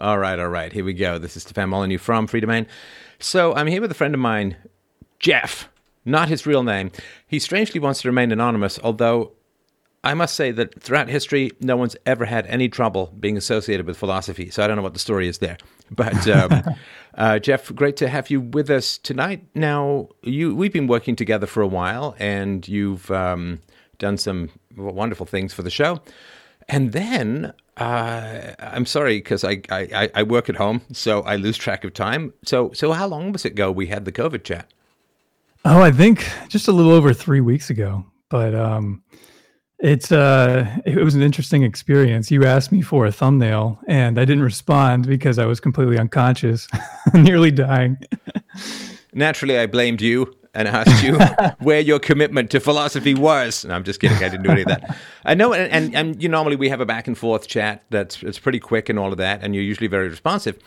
All right, all right. Here we go. This is Stefan Molyneux from Freedomain. So I'm here with a friend of mine, Jeff, not his real name. He strangely wants to remain anonymous, although I must say that throughout history, no one's ever had any trouble being associated with philosophy. So I don't know what the story is there. But um, uh, Jeff, great to have you with us tonight. Now, you we've been working together for a while, and you've um, done some wonderful things for the show. And then uh, I'm sorry because I, I, I work at home, so I lose track of time. So so how long was it ago we had the COVID chat? Oh, I think just a little over three weeks ago. But um, it's uh, it was an interesting experience. You asked me for a thumbnail, and I didn't respond because I was completely unconscious, nearly dying. Naturally, I blamed you and asked you where your commitment to philosophy was. No, I'm just kidding. I didn't do any of that. I know, and, and, and you normally we have a back and forth chat that's it's pretty quick and all of that, and you're usually very responsive.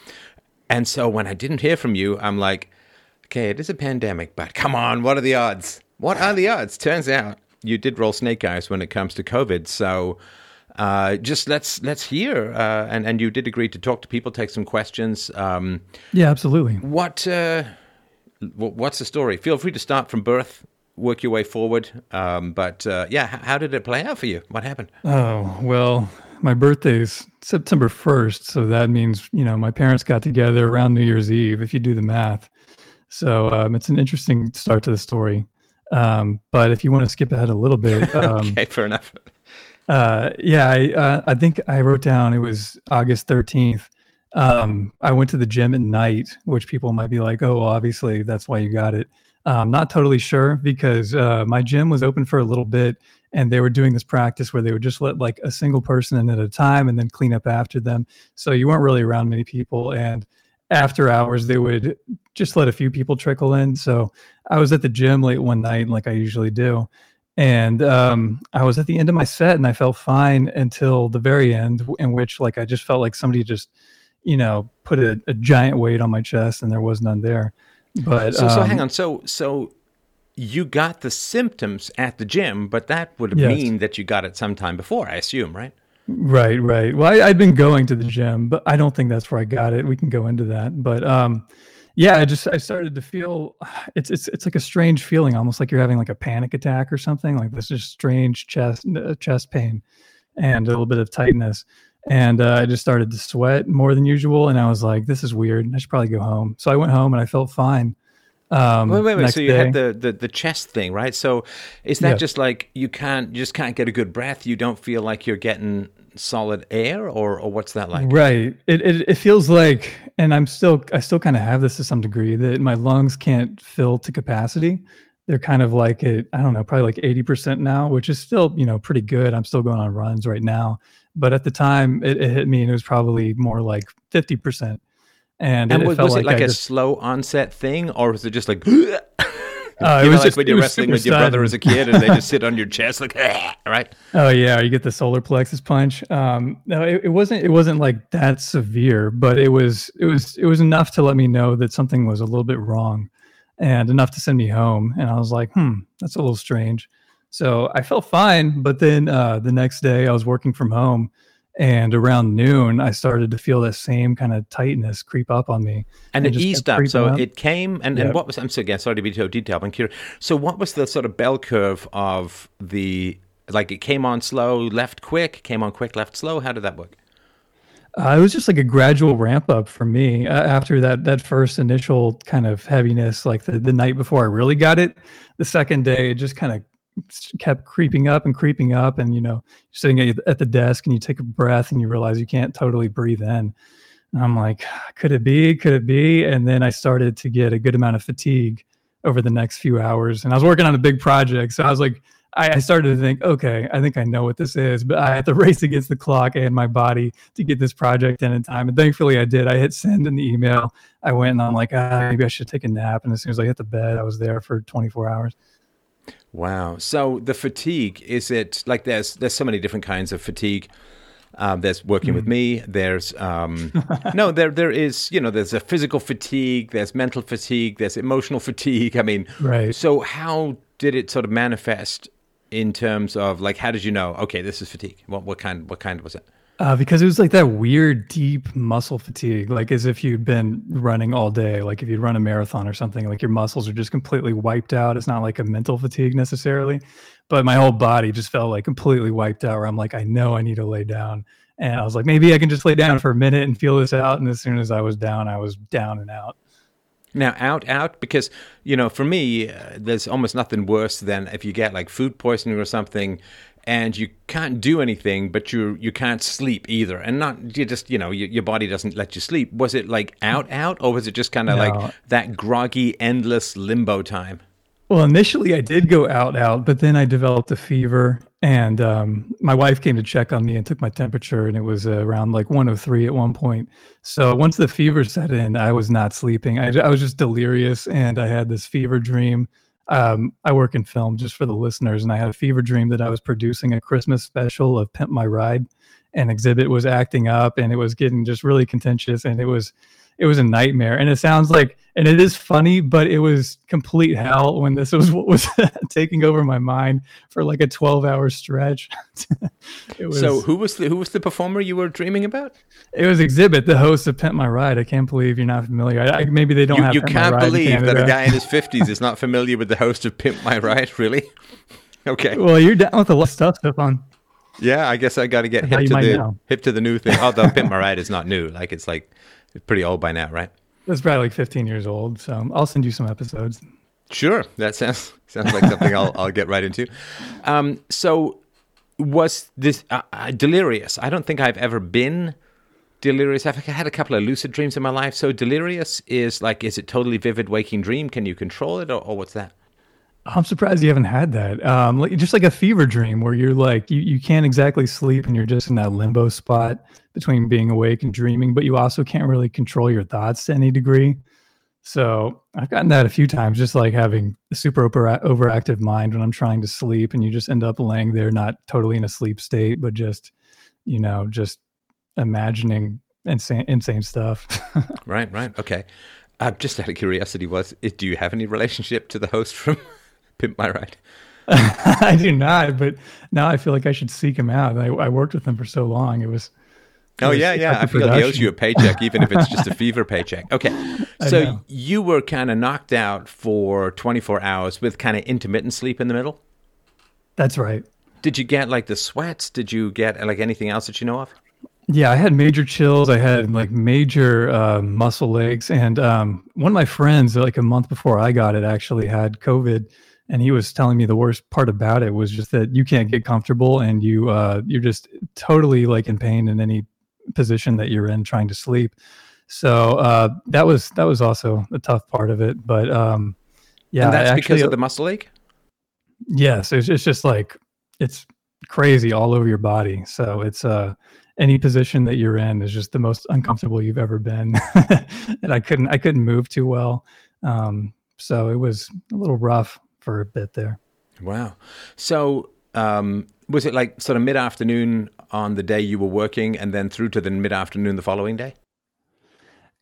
And so when I didn't hear from you, I'm like, okay, it is a pandemic, but come on, what are the odds? What are the odds? Turns out you did roll snake eyes when it comes to COVID. So uh, just let's let's hear. Uh, and and you did agree to talk to people, take some questions. Um, yeah, absolutely. What uh, what's the story? Feel free to start from birth. Work your way forward, um, but uh, yeah, how did it play out for you? What happened? Oh well, my birthday is September first, so that means you know my parents got together around New Year's Eve. If you do the math, so um, it's an interesting start to the story. Um, but if you want to skip ahead a little bit, um, okay, fair enough. Uh, yeah, I, uh, I think I wrote down it was August 13th. Um, I went to the gym at night, which people might be like, oh, obviously that's why you got it. I'm not totally sure because uh, my gym was open for a little bit and they were doing this practice where they would just let like a single person in at a time and then clean up after them. So you weren't really around many people. And after hours they would just let a few people trickle in so i was at the gym late one night like i usually do and um, i was at the end of my set and i felt fine until the very end in which like i just felt like somebody just you know put a, a giant weight on my chest and there was none there but so, um, so hang on so so you got the symptoms at the gym but that would yes. mean that you got it sometime before i assume right Right, right. Well, I, had been going to the gym, but I don't think that's where I got it. We can go into that, but um, yeah, I just I started to feel it's it's it's like a strange feeling, almost like you're having like a panic attack or something. Like this just strange chest uh, chest pain and a little bit of tightness, and uh, I just started to sweat more than usual. And I was like, this is weird. I should probably go home. So I went home and I felt fine. Um, wait, wait, wait. So you day. had the, the, the chest thing, right? So is that yeah. just like you can't, you just can't get a good breath? You don't feel like you're getting solid air, or or what's that like? Right. It it, it feels like, and I'm still, I still kind of have this to some degree that my lungs can't fill to capacity. They're kind of like it. I don't know, probably like 80% now, which is still, you know, pretty good. I'm still going on runs right now, but at the time it, it hit me, and it was probably more like 50%. And, and it, was, it was it like, like a just, slow onset thing, or was it just like? Uh, you know, like just, when you're wrestling with your brother as a kid and they just sit on your chest like, right? Oh yeah, you get the solar plexus punch. Um, no, it, it, wasn't. It wasn't like that severe, but it was. It was. It was enough to let me know that something was a little bit wrong, and enough to send me home. And I was like, hmm, that's a little strange. So I felt fine, but then uh, the next day I was working from home and around noon i started to feel that same kind of tightness creep up on me and, and it, eased up. so up. it came and, yep. and what was i'm so again sorry to be so detailed i'm curious. So what was the sort of bell curve of the like it came on slow left quick came on quick left slow? How did that work? Uh, it was just like a gradual ramp up for me uh, after that that first initial kind of heaviness like the, the night before i really got it. The second day it just kind of kept creeping up and creeping up and you know sitting at, the desk and you take a breath and you realize you can't totally breathe in. And i'm like could it be? Could it be? And then i started to get a good amount of fatigue over the next few hours and i was working on a big project so i was like I, I started to think okay i think i know what this is but i had to race against the clock and my body to get this project in in time and thankfully i did. I hit send in the email. I went and i'm like ah, maybe i should take a nap and as soon as i hit the bed i was there for 24 hours Wow. So the fatigue is it like there's there's so many different kinds of fatigue. Um, there's working mm. with me. There's um, no, there there is you know there's a physical fatigue. There's mental fatigue. There's emotional fatigue. I mean, right. So how did it sort of manifest in terms of like how did you know? Okay, this is fatigue. What what kind what kind was it? Uh, because it was like that weird, deep muscle fatigue, like as if you'd been running all day. Like if you'd run a marathon or something, like your muscles are just completely wiped out. It's not like a mental fatigue necessarily, but my whole body just felt like completely wiped out. Where I'm like, I know I need to lay down, and I was like, maybe I can just lay down for a minute and feel this out. And as soon as I was down, I was down and out. Now, out, out, because, you know, for me, uh, there's almost nothing worse than if you get like food poisoning or something and you can't do anything, but you you can't sleep either, and not you just you know you, your body doesn't let you sleep. Was it like out out, or was it just kind of No. like that groggy, endless limbo time? Well, initially I did go out out, but then I developed a fever, and um, my wife came to check on me and took my temperature, and it was uh, around like 103 at one point. So once the fever set in, I was not sleeping. I, I was just delirious, and I had this fever dream. Um, I work in film, just for the listeners, and I had a fever dream that I was producing a Christmas special of Pimp My Ride, and Xzibit was acting up, and it was getting just really contentious, and it was it was a nightmare and it sounds like and it is funny but it was complete hell when this was what was taking over my mind for like a 12 hour stretch it was so who was the who was the performer you were dreaming about? it was Xzibit the host of pimp my ride i can't believe you're not familiar I, I, maybe they don't You, have you Pimp can't Ride believe that a guy in his fifties is not familiar with the host of Pimp My Ride, really? Okay. well you're down with a lot of stuff Stefan. Yeah, I guess I got to get hip to the know. hip to the new thing. Although Pimp My Ride is not new, like it's like it's pretty old by now, right? it's probably like 15 years old so i'll send you some episodes Sure, that sounds sounds like something I'll I'll get right into. Um, so was this uh, uh, delirious? I don't think I've ever been delirious. I've had a couple of lucid dreams in my life. So delirious is like, is it totally vivid waking dream? Can you control it, or, or what's that? I'm surprised you haven't had that. Um, like, just like a fever dream where you're like you, you can't exactly sleep and you're just in that limbo spot between being awake and dreaming, but you also can't really control your thoughts to any degree. So I've gotten that a few times, just like having a super over, overactive mind when I'm trying to sleep, and you just end up laying there, not totally in a sleep state, but just you know, just imagining insane insane stuff. Right, right, okay. Uh, just out of curiosity, was do you have any relationship to the host from Pimp My Ride? I do not, but now I feel like I should seek him out. I, I worked with him for so long; it was Oh was yeah, yeah. I feel he owes you a paycheck, even if it's just a fever paycheck. Okay, so you were kind of knocked out for 24 hours with kind of intermittent sleep in the middle. That's right. Did you get like the sweats? Did you get like anything else that you know of? Yeah, I had major chills. I had like major uh, muscle aches, and um, one of my friends, like a month before I got it, actually had COVID, and he was telling me the worst part about it was just that you can't get comfortable, and you uh, you're just totally like in pain in any position that you're in trying to sleep. So uh, that was that was also a tough part of it, but um, yeah, and that's I because of the muscle ache. Yes, it's, it's just like it's crazy all over your body. So it's uh any position that you're in is just the most uncomfortable you've ever been. and I couldn't I couldn't move too well. Um so it was a little rough for a bit there. Wow. So um, was it like sort of mid afternoon on the day you were working, and then through to the mid afternoon the following day?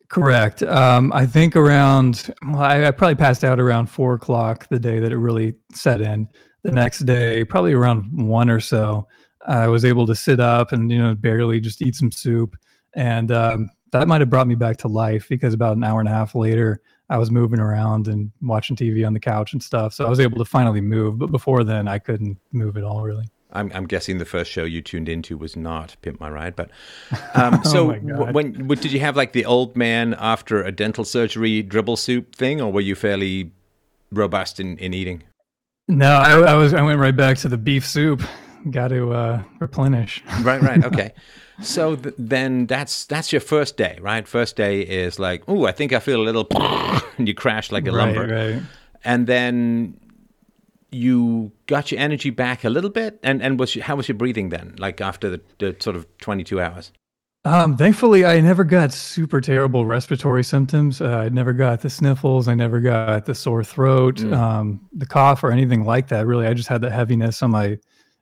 Correct. Um, I think around, well, I, I probably passed out around four o'clock the day that it really set in. The next day, probably around one or so, I was able to sit up and, you know, barely just eat some soup. And um, that might have brought me back to life because about an hour and a half later, I was moving around and watching TV on the couch and stuff. So I was able to finally move. But before then, I couldn't move at all, really. I'm, I'm guessing the first show you tuned into was not Pimp My Ride, but um, so Oh w- when w- did you have like the old man after a dental surgery dribble soup thing, or were you fairly robust in, in eating? No, I, I was, I went right back to the beef soup. Got to uh, replenish. Right, right, okay. so th- then that's that's your first day, right? First day is like, oh, I think I feel a little, and you crash like a Right, lumber, right. and then you got your energy back a little bit, and and was your, how was your breathing then? Like after the, the sort of twenty two hours. Um, thankfully, I never got super terrible respiratory symptoms. Uh, I never got the sniffles. I never got the sore throat, Mm. um, the cough, or anything like that. Really, I just had the heaviness on my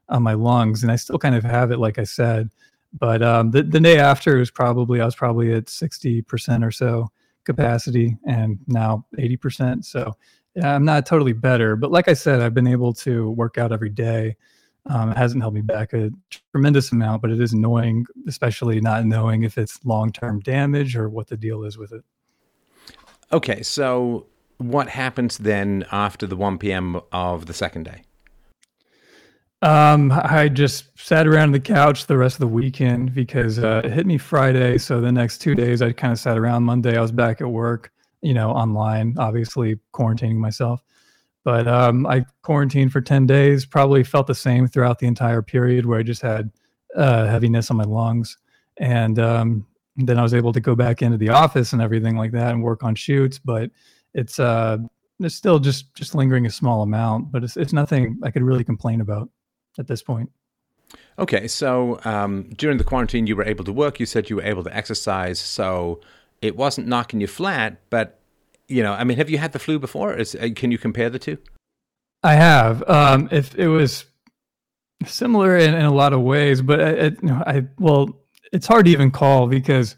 on my lungs, and I still kind of have it, like I said. But um, the the day after was probably I was probably at sixty percent or so capacity, and now eighty percent. So yeah, I'm not totally better, but like I said, I've been able to work out every day. Um, it hasn't held me back a tremendous amount, but it is annoying, especially not knowing if it's long term damage or what the deal is with it. Okay, so what happens then after the 1 p.m. of the second day? Um, I just sat around the couch the rest of the weekend because uh, it hit me Friday. So the next two days, I kind of sat around. Monday, I was back at work, you know, online, obviously quarantining myself. But um, I quarantined for 10 days, probably felt the same throughout the entire period where I just had uh, heaviness on my lungs. And um, then I was able to go back into the office and everything like that and work on shoots. But it's uh, it's still just just lingering a small amount, but it's it's nothing I could really complain about at this point. Okay, so um, during the quarantine, you were able to work. You said you were able to exercise, so it wasn't knocking you flat. But you know, I mean, have you had the flu before? Is, uh, can you compare the two? I have. Um, if it was similar in, in a lot of ways, but it, I well, it's hard to even call because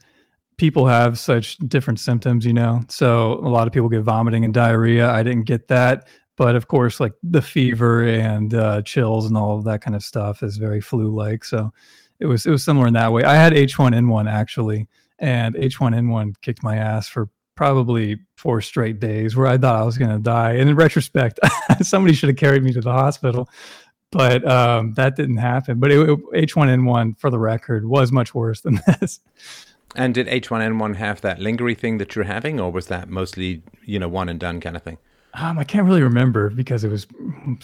people have such different symptoms, you know. So a lot of people get vomiting and diarrhea. I didn't get that, but of course, like the fever and uh, chills and all of that kind of stuff is very flu-like. So it was it was similar in that way. I had H1N1 actually, and H1N1 kicked my ass for probably four straight days where I thought I was going to die. And in retrospect, somebody should have carried me to the hospital, but um, that didn't happen. But it, it, H1N1, for the record, was much worse than this. And did H1N1 have that lingering thing that you're having, or was that mostly, you know, one and done kind of thing? Um, I can't really remember because it was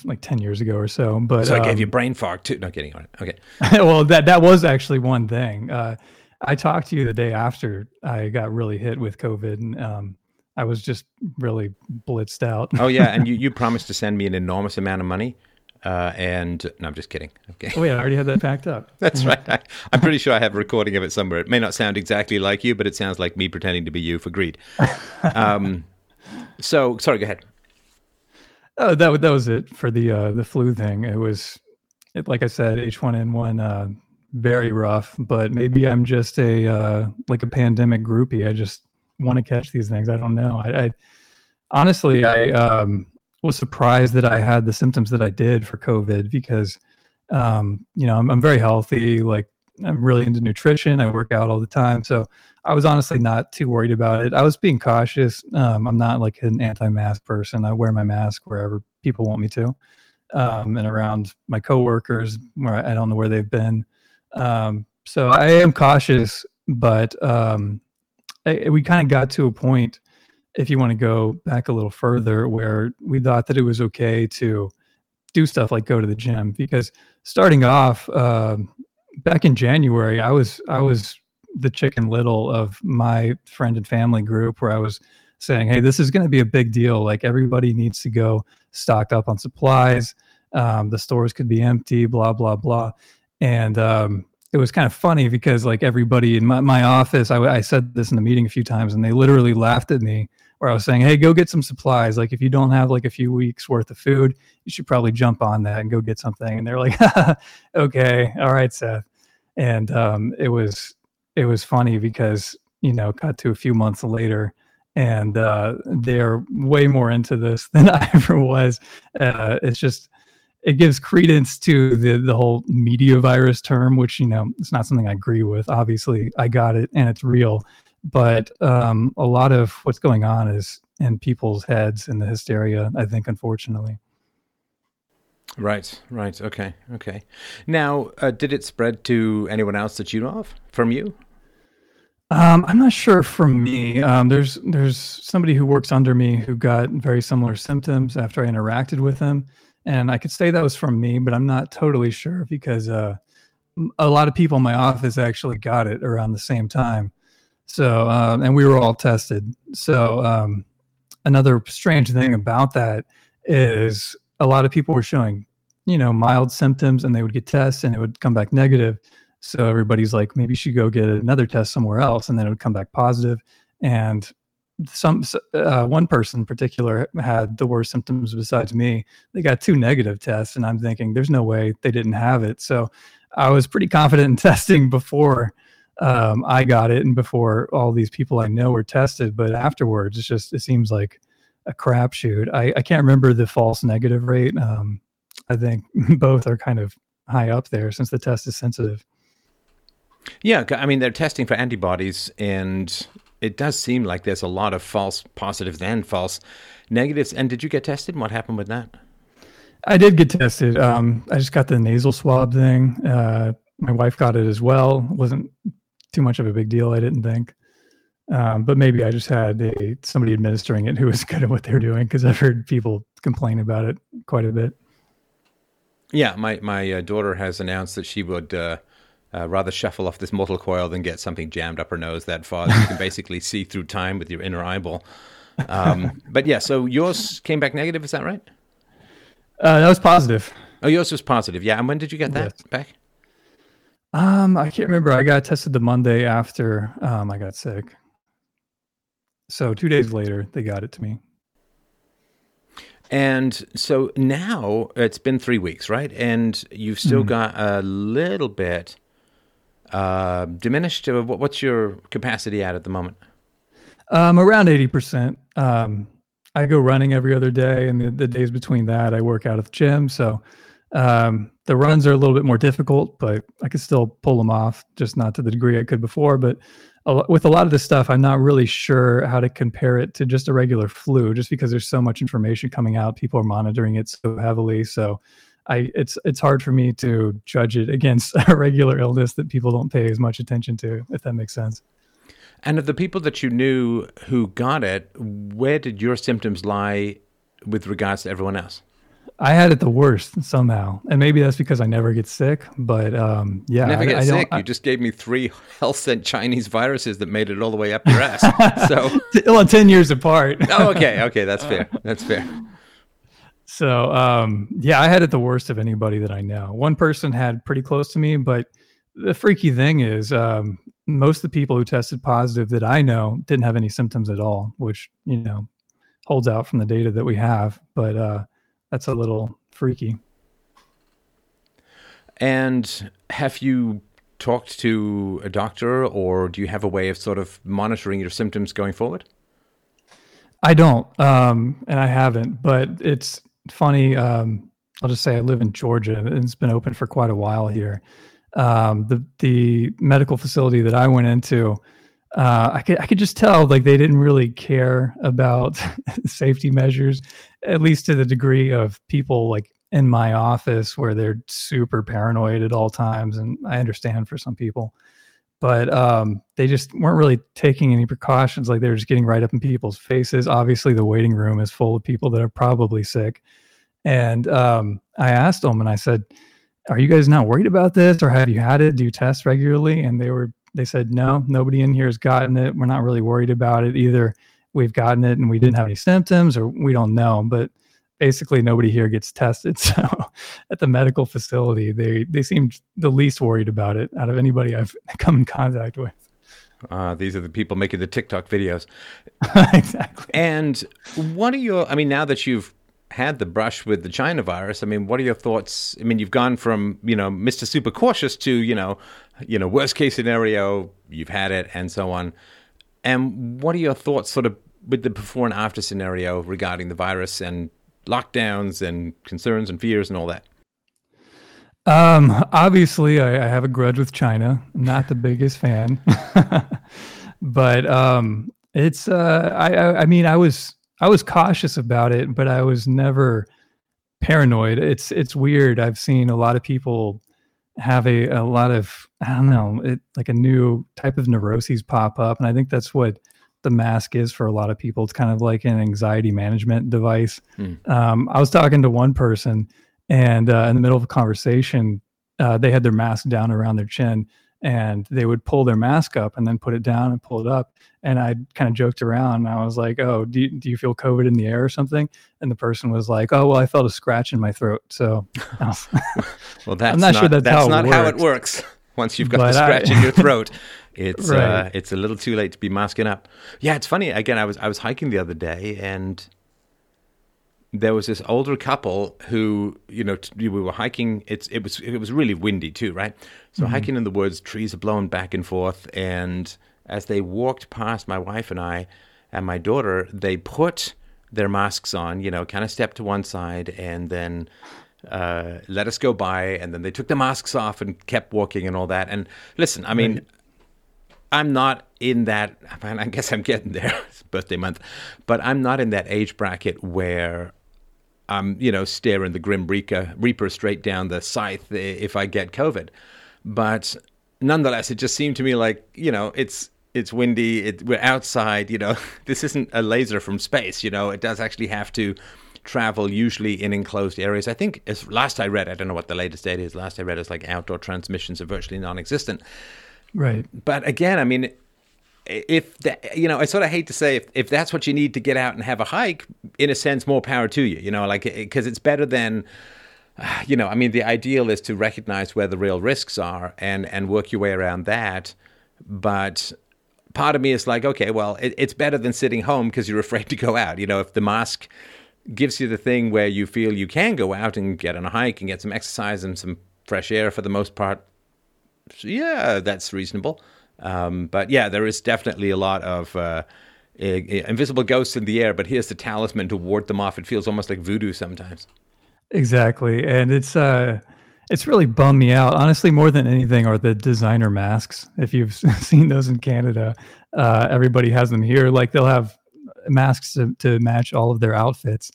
like ten years ago or so. But so I um, gave you brain fog too. Not getting On it. Okay. well, that that was actually one thing. Uh, I talked to you the day after I got really hit with COVID, and um, I was just really blitzed out. oh yeah, and you you promised to send me an enormous amount of money. Uh, and no, I'm just kidding. Okay. Oh yeah, I already had that packed up. That's right. I, am pretty sure I have a recording of it somewhere. It may not sound exactly like you, but it sounds like me pretending to be you for greed. Um, so sorry, go ahead. Oh, that that was it for the uh, the flu thing. It was, it, like I said, H1N1, uh, very rough. But maybe I'm just a uh, like a pandemic groupie. I just want to catch these things. I don't know. I, I honestly, I um, was surprised that I had the symptoms that I did for COVID because, um, you know, I'm, I'm very healthy. Like I'm really into nutrition. I work out all the time, so I was honestly not too worried about it. I was being cautious. Um, I'm not like an anti-mask person. I wear my mask wherever people want me to, um, and around my coworkers where I don't know where they've been. Um, so I am cautious, but um, I, we kind of got to a point. If you want to go back a little further, where we thought that it was okay to do stuff like go to the gym, because starting off uh, back in January, I was I was the chicken little of my friend and family group where I was saying, "Hey, this is going to be a big deal. Like everybody needs to go stock up on supplies. Um, the stores could be empty. Blah blah blah." And um, it was kind of funny because like everybody in my, my office, I, I said this in the meeting a few times, and they literally laughed at me where I was saying, "Hey, go get some supplies. Like if you don't have like a few weeks worth of food, you should probably jump on that and go get something." And they're like, "Okay, all right, Seth." And um, it was it was funny because you know, cut to a few months later, and uh, they're way more into this than I ever was. Uh, it's just it gives credence to the the whole media virus term, which you know it's not something I agree with. Obviously, I got it and it's real, but um, a lot of what's going on is in people's heads and the hysteria. I think, unfortunately. Right, right, okay, okay. Now, uh, did it spread to anyone else that you know of from you? Um, I'm not sure from me. Um, there's there's somebody who works under me who got very similar symptoms after I interacted with him, and I could say that was from me, but I'm not totally sure because uh, a lot of people in my office actually got it around the same time. So, um, and we were all tested. So, um, another strange thing about that is a lot of people were showing, you know, mild symptoms, and they would get tests, and it would come back negative so everybody's like, maybe you should go get another test somewhere else, and then it would come back positive. And some uh, one person in particular had the worst symptoms besides me. They got two negative tests, and I'm thinking, there's no way they didn't have it. So I was pretty confident in testing before um, I got it, and before all these people I know were tested. But afterwards, it's just it seems like a crapshoot. I, I can't remember the false negative rate. Um, I think both are kind of high up there since the test is sensitive. Yeah, I mean they're testing for antibodies, and it does seem like there's a lot of false positives and false negatives. And did you get tested? What happened with that? I did get tested. Um, I just got the nasal swab thing. Uh, my wife got it as well. It wasn't too much of a big deal, I didn't think. Um, but maybe I just had a, somebody administering it who was good at what they're doing because I've heard people complain about it quite a bit. Yeah, my my uh, daughter has announced that she would uh, uh, rather shuffle off this mortal coil than get something jammed up her nose that far. You can basically see through time with your inner eyeball. Um, but yeah, so yours came back negative. Is that right? Uh, that was positive. Oh, yours was positive. Yeah, and when did you get that Yes. back? Um, I can't remember. I got tested the Monday after um, I got sick. So two days later, they got it to me. And so now it's been three weeks, right? And you've still got a little bit uh, diminished. What's your capacity at at the moment? Um, around eighty percent. Um, I go running every other day, and the, the days between that, I work out at the gym. So um, the runs are a little bit more difficult, but I could still pull them off, just not to the degree I could before. But with a lot of this stuff, I'm not really sure how to compare it to just a regular flu, just because there's so much information coming out. People are monitoring it so heavily, so I it's it's hard for me to judge it against a regular illness that people don't pay as much attention to, if that makes sense. And of the people that you knew who got it, where did your symptoms lie with regards to everyone else? I had it the worst somehow, and maybe that's because I never get sick. But um, yeah, Never I, get I sick. you just gave me three health sent Chinese viruses that made it all the way up your ass. so, well, ten years apart. oh, okay, okay, that's fair. That's fair. So um, yeah, I had it the worst of anybody that I know. One person had pretty close to me, but the freaky thing is, um, most of the people who tested positive that I know didn't have any symptoms at all, which you know holds out from the data that we have. But uh, that's a little freaky. And have you talked to a doctor, or do you have a way of sort of monitoring your symptoms going forward? I don't, um, and I haven't. But it's funny. Um, I'll just say I live in Georgia, and it's been open for quite a while here. Um, the the medical facility that I went into, uh, I could I could just tell like they didn't really care about safety measures, at least to the degree of people like in my office where they're super paranoid at all times, and I understand for some people but um, they just weren't really taking any precautions. Like they were just getting right up in people's faces. Obviously, the waiting room is full of people that are probably sick. And um, I asked them, and I said, "Are you guys not worried about this, or have you had it? Do you test regularly?" And they were, they said, "No, nobody in here has gotten it. We're not really worried about it either. We've gotten it, and we didn't have any symptoms, or we don't know." But basically nobody here gets tested. So at the medical facility, they they seemed the least worried about it out of anybody I've come in contact with. Uh, these are the people making the TikTok videos. exactly. And what are your? I mean, now that you've had the brush with the China virus, I mean, what are your thoughts? I mean, you've gone from you know Mister Super Cautious to you know, you know, worst case scenario, you've had it, and so on. And what are your thoughts, sort of, with the before and after scenario regarding the virus and lockdowns and concerns and fears and all that? Um, obviously, I, I have a grudge with China. Not the biggest fan, but um, it's. Uh, I, I I mean, I was I was cautious about it, but I was never paranoid. It's it's weird. I've seen a lot of people have a a lot of I don't know, it, like a new type of neuroses pop up, and I think that's what the mask is for a lot of people. It's kind of like an anxiety management device. Hmm. Um, I was talking to one person, and uh, in the middle of a conversation, uh, they had their mask down around their chin, and they would pull their mask up and then put it down and pull it up. And I kind of joked around. And I was like, "Oh, do you, do you feel COVID in the air or something?" And the person was like, "Oh, well, I felt a scratch in my throat." So was- Well, that's not sure that's how it not how it works. Once you've got But the I- scratch in your throat, it's uh, it's a little too late to be masking up. Yeah, it's funny. Again, I was I was hiking the other day, and there was this older couple who you know t- we were hiking. It's it was it was really windy too, right? So hiking in the woods, trees are blowing back and forth, and as they walked past my wife and I and my daughter, they put their masks on. You know, kind of stepped to one side and then uh, let us go by, and then they took the masks off and kept walking and all that. And listen, I mean, right. I'm not in that. I guess I'm getting there. it's birthday month, but I'm not in that age bracket where I'm, you know, staring the grim reaper, reaper straight down the scythe if I get COVID. But nonetheless, it just seemed to me like, you know, it's it's windy. It, we're outside. You know, this isn't a laser from space. You know, it does actually have to travel usually in enclosed areas. I think as last I read, I don't know what the latest data is. Last I read is like outdoor transmissions are virtually non-existent. Right. But again, I mean, if that, you know, I sort of hate to say if, if that's what you need to get out and have a hike, in a sense, more power to you. You know, like eh, because it's better than. You know, I mean, the ideal is to recognize where the real risks are and and work your way around that. But part of me is like, okay, well, it, it's better than sitting home because you're afraid to go out. You know, if the mask gives you the thing where you feel you can go out and get on a hike and get some exercise and some fresh air for the most part. Yeah, that's reasonable. Um, but yeah, there is definitely a lot of uh, invisible ghosts in the air. But here's the talisman to ward them off. It feels almost like voodoo sometimes. Exactly, and it's uh, it's really bummed me out. Honestly, more than anything, are the designer masks. If you've seen those in Canada, uh, everybody has them here. Like they'll have masks to, to match all of their outfits.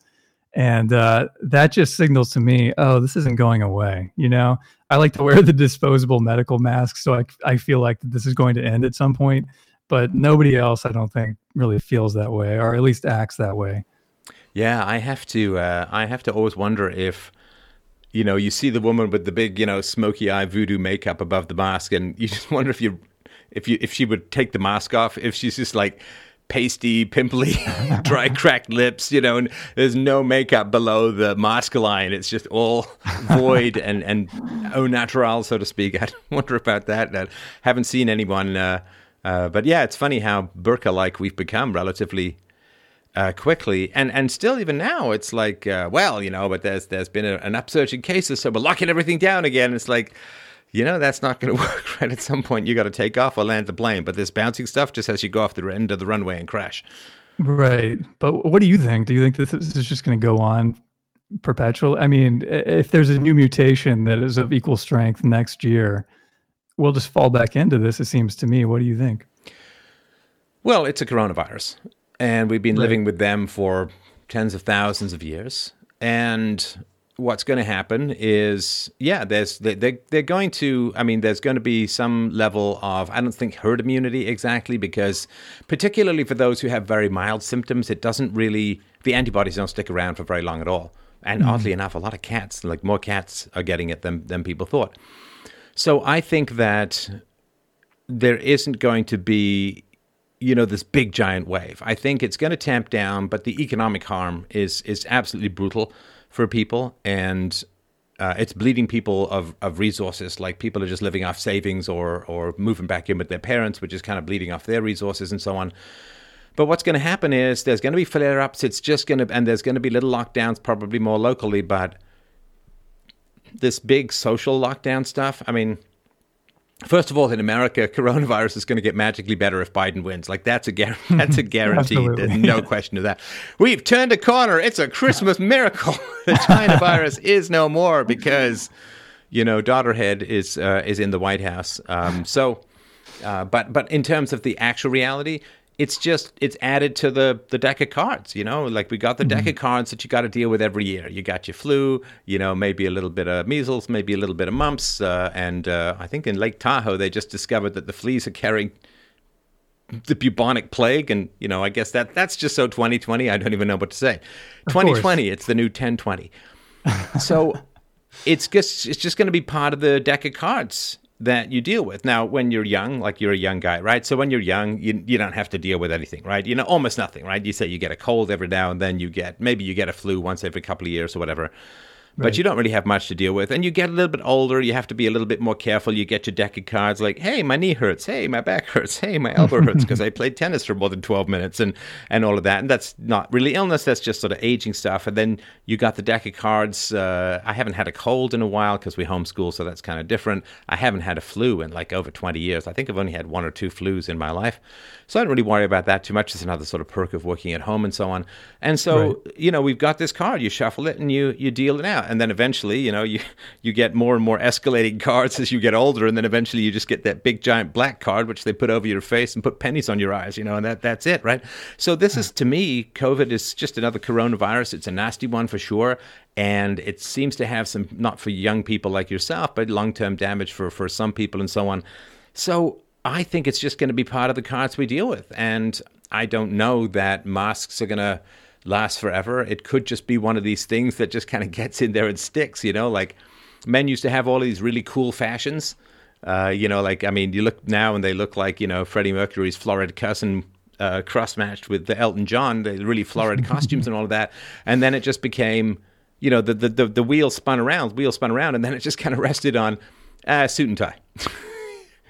And uh, that just signals to me oh this isn't going away you know? I like to wear the disposable medical mask so I, I feel like this is going to end at some point but nobody else i don't think really feels that way or at least acts that way. Yeah i have to uh, i have to always wonder if you know you see the woman with the big you know smoky eye voodoo makeup above the mask and you just wonder if you if you if she would take the mask off if she's just like pasty, pimply, dry, cracked lips, you know, and there's no makeup below the mask line. It's just all void and, and au natural, so to speak. I wonder about that. I haven't seen anyone. Uh, uh, but yeah, it's funny how burqa like we've become relatively uh, quickly, and and still even now, it's like, uh, well, you know, but there's there's been a, an upsurge in cases, so we're locking everything down again. It's like, you know that's not going to work right? At some point you got to take off or land the plane but this bouncing stuff just has you go off the end of the runway and crash. Right but what do you think? Do you think this is just going to go on perpetual? I mean if there's a new mutation that is of equal strength next year we'll just fall back into this it seems to me. What do you think? Well it's a coronavirus and we've been right. living with them for tens of thousands of years and what's going to happen is, yeah, there's they, they they're going to. I mean, there's going to be some level of I don't think herd immunity exactly because, particularly for those who have very mild symptoms, it doesn't really the antibodies don't stick around for very long at all. And mm oddly enough, a lot of cats, like more cats, are getting it than than people thought. So I think that there isn't going to be you know this big giant wave. I think it's going to tamp down, but the economic harm is is absolutely brutal for people, and uh, it's bleeding people of, of resources. Like people are just living off savings or or moving back in with their parents, which is kind of bleeding off their resources and so on. But what's going to happen is there's going to be flare ups. It's just going to, and there's going to be little lockdowns, probably more locally. But this big social lockdown stuff, I mean, First of all, in America, coronavirus is going to get magically better if Biden wins. Like that's a gar- that's a guarantee. There's no question of that. We've turned a corner. It's a Christmas miracle. the China virus is no more because you know Daughterhead is uh, is in the White House. Um, so, uh, but but in terms of the actual reality, it's just it's added to the the deck of cards you know? Like we got the mm-hmm. deck of cards that you got to deal with every year. You got your flu you know maybe a little bit of measles maybe a little bit of mumps uh, and uh, i think in lake tahoe they just discovered that the fleas are carrying the bubonic plague and you know i guess that that's just so 2020 i don't even know what to say. 2020 it's the new 1020 so it's just it's just going to be part of the deck of cards that you deal with. Now, when you're young, like you're a young guy, right? So when you're young, you, you don't have to deal with anything, right? You know, almost nothing, right? You say you get a cold every now and then, you get maybe you get a flu once every couple of years or whatever but right. you don't really have much to deal with. And you get a little bit older, you have to be a little bit more careful. You get your deck of cards like, hey, my knee hurts. Hey, my back hurts. Hey, my elbow hurts because I played tennis for more than 12 minutes and, and all of that. And that's not really illness, that's just sort of aging stuff. And then you got the deck of cards. Uh, I haven't had a cold in a while because we homeschool, so that's kind of different. I haven't had a flu in like over 20 years. I think I've only had one or two flus in my life. So I don't really worry about that too much. It's another sort of perk of working at home and so on. And so, right. you know, we've got this card. You shuffle it and you, you deal it out and then eventually, you know, you you get more and more escalating cards as you get older, and then eventually you just get that big giant black card which they put over your face and put pennies on your eyes, you know, and that that's it, right? So this is to me, COVID is just another coronavirus. It's a nasty one for sure, and it seems to have some not for young people like yourself, but long term damage for for some people and so on. So I think it's just going to be part of the cards we deal with, and I don't know that masks are going to last forever. It could just be one of these things that just kind of gets in there and sticks, you know, like men used to have all these really cool fashions. Uh, you know, like, I mean, you look now and they look like, you know, Freddie Mercury's florid cousin uh, cross matched with the Elton John, the really florid costumes and all of that. And then it just became, you know, the, the, the, the wheel spun around, wheel spun around, and then it just kind of rested on uh, suit and tie.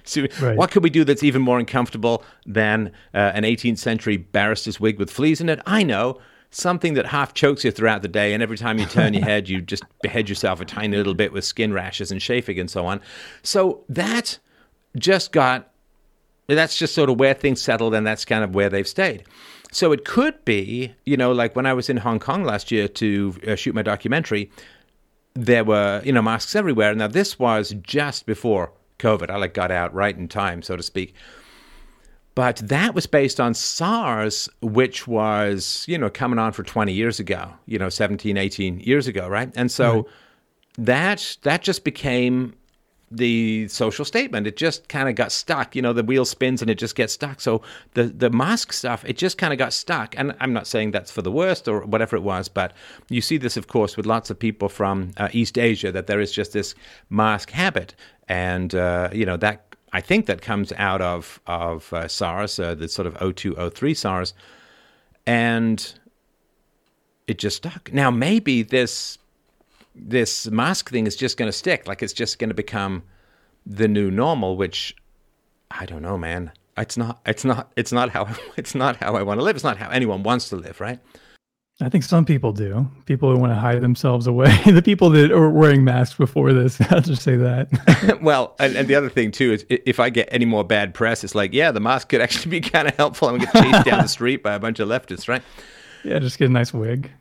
So right. What could we do that's even more uncomfortable than uh, an 18th century barrister's wig with fleas in it? I know something that half chokes you throughout the day, and every time you turn your head, you just behead yourself a tiny little bit with skin rashes and chafing and so on. So that just got, that's just sort of where things settled, and that's kind of where they've stayed. So it could be, you know, like when I was in Hong Kong last year to uh, shoot my documentary, there were, you know, masks everywhere. Now, this was just before COVID. I like got out right in time, so to speak. But that was based on SARS, which was, you know, coming on for 20 years ago, you know, 17, 18 years ago, right? And so right. that that just became the social statement. It just kind of got stuck. You know, the wheel spins and it just gets stuck. So the the mask stuff, it just kind of got stuck. And I'm not saying that's for the worst or whatever it was, but you see this, of course, with lots of people from uh, East Asia that there is just this mask habit, and uh, you know that I think that comes out of of uh, SARS, uh, the sort of 0203 SARS, and it just stuck. Now maybe this this mask thing is just going to stick, like it's just going to become the new normal, which I don't know, man. It's not. It's not. It's not how. It's not how I want to live. It's not how anyone wants to live, right? I think some people do. People who want to hide themselves away. the people that are wearing masks before this, I'll just say that. well, and, and, the other thing too is if I get any more bad press, it's like, yeah, the mask could actually be kind of helpful. I'm gonna get chased down the street by a bunch of leftists, right? Yeah, just get a nice wig.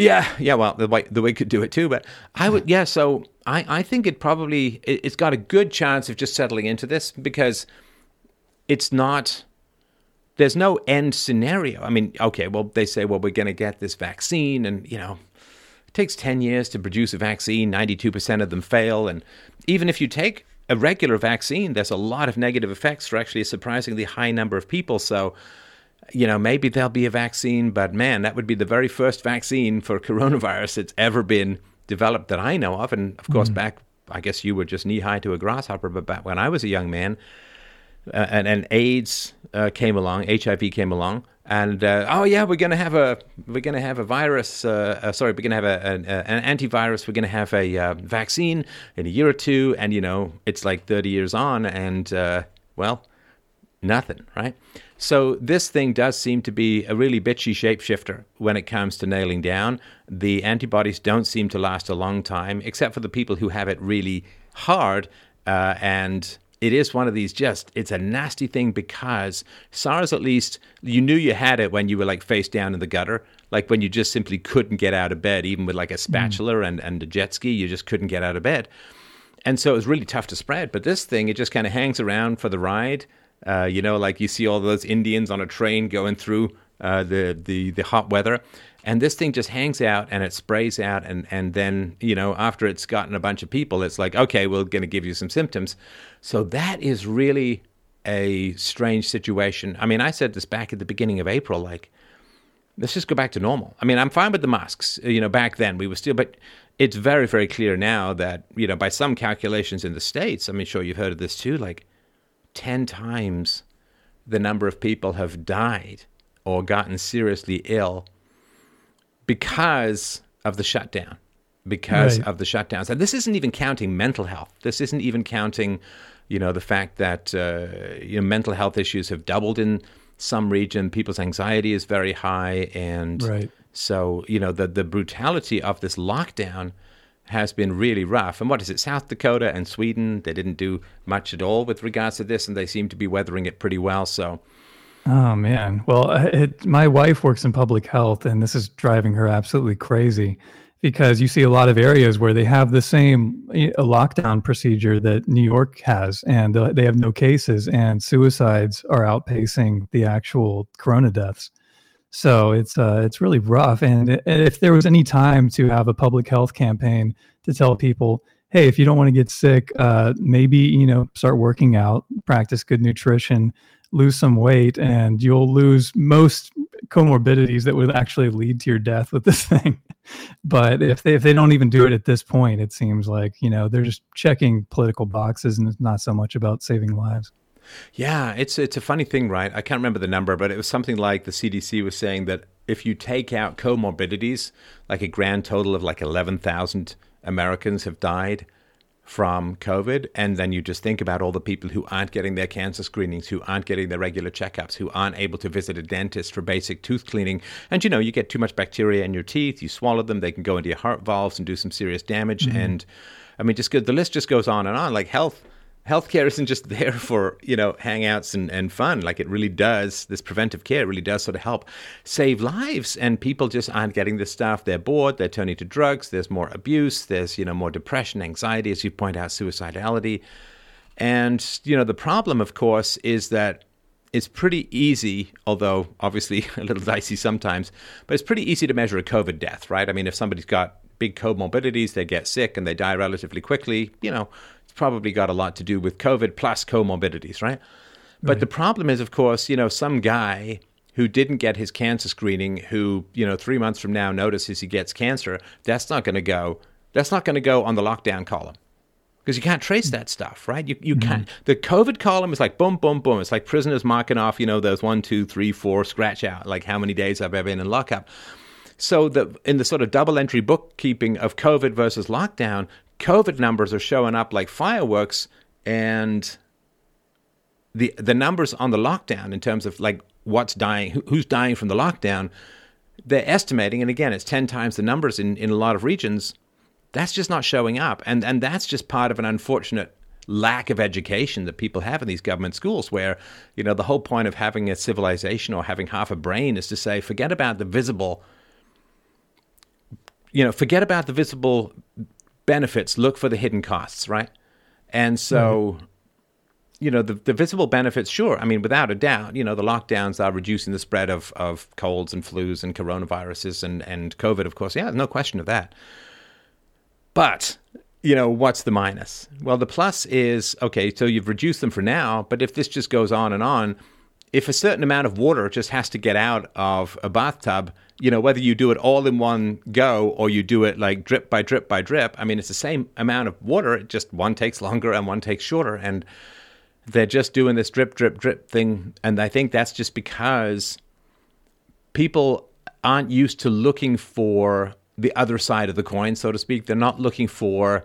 Yeah, yeah. Well, the way the wig could do it too, but I would. Yeah, so I I think it probably it, it's got a good chance of just settling into this because it's not there's no end scenario. I mean, okay, well, they say, well, we're going to get this vaccine, and, you know, it takes 10 years to produce a vaccine, 92% of them fail. And even if you take a regular vaccine, there's a lot of negative effects for actually a surprisingly high number of people. So, you know, maybe there'll be a vaccine, but man, that would be the very first vaccine for coronavirus that's ever been developed that I know of. And of course, mm. back, I guess you were just knee high to a grasshopper, but back when I was a young man, uh, and, and AIDS uh, came along, HIV came along, and uh, oh yeah, we're gonna have a we're gonna have a virus. Uh, uh, sorry, we're gonna have a, an, an antivirus. We're gonna have a uh, vaccine in a year or two, and you know it's like thirty years on, and well, nothing, right? So this thing does seem to be a really bitchy shapeshifter when it comes to nailing down. The antibodies don't seem to last a long time, except for the people who have it really hard and it is one of these just it's a nasty thing because SARS at least you knew you had it when you were like face down in the gutter like when you just simply couldn't get out of bed even with like a mm. spatula mm. and, and a jet ski you just couldn't get out of bed and so it was really tough to spread but this thing it just kind of hangs around for the ride uh, you know like you see all those indians on a train going through uh, the, the the hot weather and this thing just hangs out and it sprays out and and then you know after it's gotten a bunch of people it's like okay we're going to give you some symptoms. So that is really a strange situation. I mean i said this back at the beginning of april like let's just go back to normal. I mean i'm fine with the masks you know back then we were still but it's very very clear now that you know by some calculations in the states i mean sure you've heard of this too like 10 times the number of people have died or gotten seriously ill because of the shutdown, because right. of the shutdowns. And this isn't even counting mental health. This isn't even counting, you know, the fact that uh, you know mental health issues have doubled in some region. People's anxiety is very high, and right. so you know the the brutality of this lockdown has been really rough. And what is it? South Dakota and Sweden, they didn't do much at all with regards to this, and they seem to be weathering it pretty well. So Oh man. Well, it, my wife works in public health, and this is driving her absolutely crazy. because you see a lot of areas where they have the same eh, lockdown procedure that New York has, and uh, they have no cases, and suicides are outpacing the actual corona deaths. So it's uh, it's really rough. And if there was any time to have a public health campaign to tell people, hey, if you don't want to get sick, uh, maybe you know start working out, practice good nutrition, lose some weight, and you'll lose most comorbidities that would actually lead to your death with this thing. but if they if they don't even do it at this point, it seems like you know they're just checking political boxes, and it's not so much about saving lives. Yeah, it's it's a funny thing, right? I can't remember the number, but it was something like the CDC was saying that if you take out comorbidities, like a grand total of like eleven thousand Americans have died from COVID. And then you just think about all the people who aren't getting their cancer screenings, who aren't getting their regular checkups, who aren't able to visit a dentist for basic tooth cleaning. And you know, you get too much bacteria in your teeth, you swallow them, they can go into your heart valves and do some serious damage. Mm-hmm. And I mean, just good, the list just goes on and on. Like health healthcare isn't just there for you know hangouts and, and fun. Like it really does this preventive care really does sort of help save lives. And people just aren't getting this stuff. They're bored. They're turning to drugs. There's more abuse. There's you know more depression anxiety as you point out suicidality. And you know the problem of course is that it's pretty easy, although obviously a little dicey sometimes, but it's pretty easy to measure a COVID death, right? I mean, if somebody's got big comorbidities, they get sick and they die relatively quickly, you know, it's probably got a lot to do with COVID plus comorbidities, right? But right. the problem is, of course, you know, some guy who didn't get his cancer screening, who, you know, three months from now notices he gets cancer, that's not going to go. That's not going to go on the lockdown column because you can't trace that stuff, right? You you mm-hmm. can't. The COVID column is like boom, boom, boom. It's like prisoners marking off, you know, those one, two, three, four, scratch out, like how many days I've ever been in lockup. So the in the sort of double entry bookkeeping of COVID versus lockdown, COVID numbers are showing up like fireworks, and the the numbers on the lockdown in terms of like what's dying, who, who's dying from the lockdown, they're estimating, and again, it's ten times the numbers in in a lot of regions. That's just not showing up, and and that's just part of an unfortunate lack of education that people have in these government schools where you know the whole point of having a civilization or having half a brain is to say forget about the visible you know forget about the visible benefits, look for the hidden costs, right? And so, mm-hmm. you know, the, the visible benefits, sure. I mean, without a doubt, you know, the lockdowns are reducing the spread of, of colds and flus and coronaviruses and, and COVID, of course. Yeah, no question of that. But, you know, what's the minus? Well, the plus is okay, so you've reduced them for now, but if this just goes on and on, if a certain amount of water just has to get out of a bathtub, you know, whether you do it all in one go or you do it like drip by drip by drip, I mean, it's the same amount of water. It just one takes longer and one takes shorter. And they're just doing this drip, drip, drip thing. And I think that's just because people aren't used to looking for the other side of the coin, so to speak. They're not looking for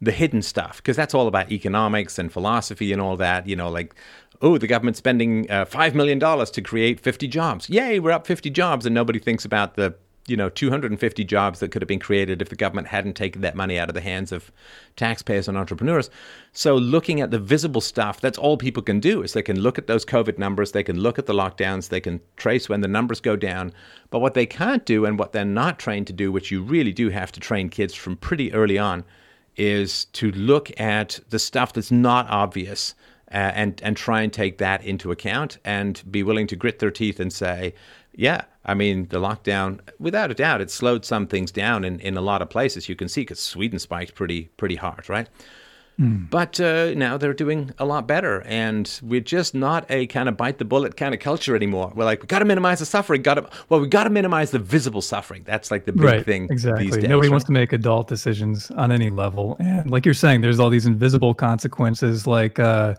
the hidden stuff because that's all about economics and philosophy and all that. You know, like oh, the government's spending uh, $5 million to create 50 jobs. Yay, we're up 50 jobs. And nobody thinks about the, you know, 250 jobs that could have been created if the government hadn't taken that money out of the hands of taxpayers and entrepreneurs. So looking at the visible stuff, that's all people can do is they can look at those COVID numbers, they can look at the lockdowns, they can trace when the numbers go down. But what they can't do and what they're not trained to do, which you really do have to train kids from pretty early on, is to look at the stuff that's not obvious and and try and take that into account and be willing to grit their teeth and say, yeah, I mean the lockdown, without a doubt, it slowed some things down in, in a lot of places. You can see because Sweden spiked pretty pretty hard, right? Mm. But uh, now they're doing a lot better, and we're just not a kind of bite the bullet kind of culture anymore. We're like, we got to minimize the suffering. Got to well, we got to minimize the visible suffering. That's like the big right, thing. Exactly. Days, Nobody right? wants to make adult decisions on any level, and like you're saying, there's all these invisible consequences, like. Uh,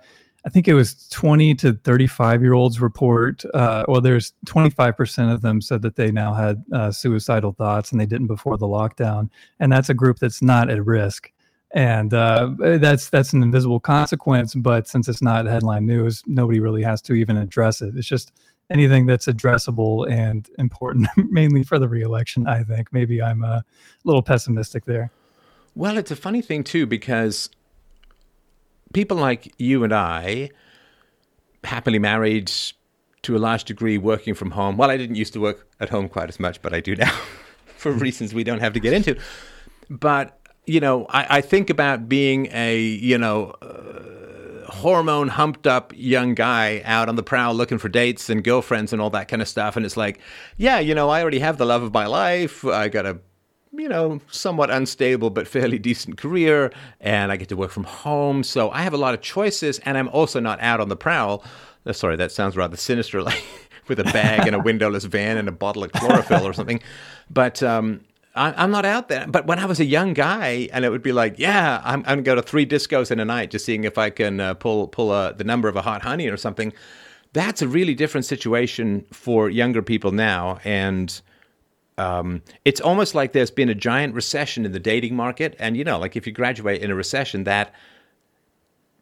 I think it was 20 to 35 year olds report. Uh, well, there's 25% of them said that they now had uh, suicidal thoughts and they didn't before the lockdown. And that's a group that's not at risk and uh, that's that's an invisible consequence. But since it's not headline news, nobody really has to even address it. It's just anything that's addressable and important, mainly for the reelection. I think maybe I'm a little pessimistic there. Well, it's a funny thing too because people like you and I, happily married, to a large degree, working from home. Well, I didn't used to work at home quite as much, but I do now. for reasons we don't have to get into. But you know, I, I think about being a you know. Uh, hormone humped up young guy out on the prowl looking for dates and girlfriends and all that kind of stuff and it's like yeah you know i already have the love of my life i got a you know, somewhat unstable but fairly decent career, and I get to work from home. So I have a lot of choices, and I'm also not out on the prowl. Uh, sorry, that sounds rather sinister, like with a bag and a windowless van and a bottle of chlorophyll or something. But um, I, am not out there. But when I was a young guy, and it would be like, yeah, I'm, I'm going to go to three discos in a night, just seeing if I can uh, pull pull uh, the number of a hot honey or something. That's a really different situation for younger people now, and um, it's almost like there's been a giant recession in the dating market, and you know, like if you graduate in a recession, that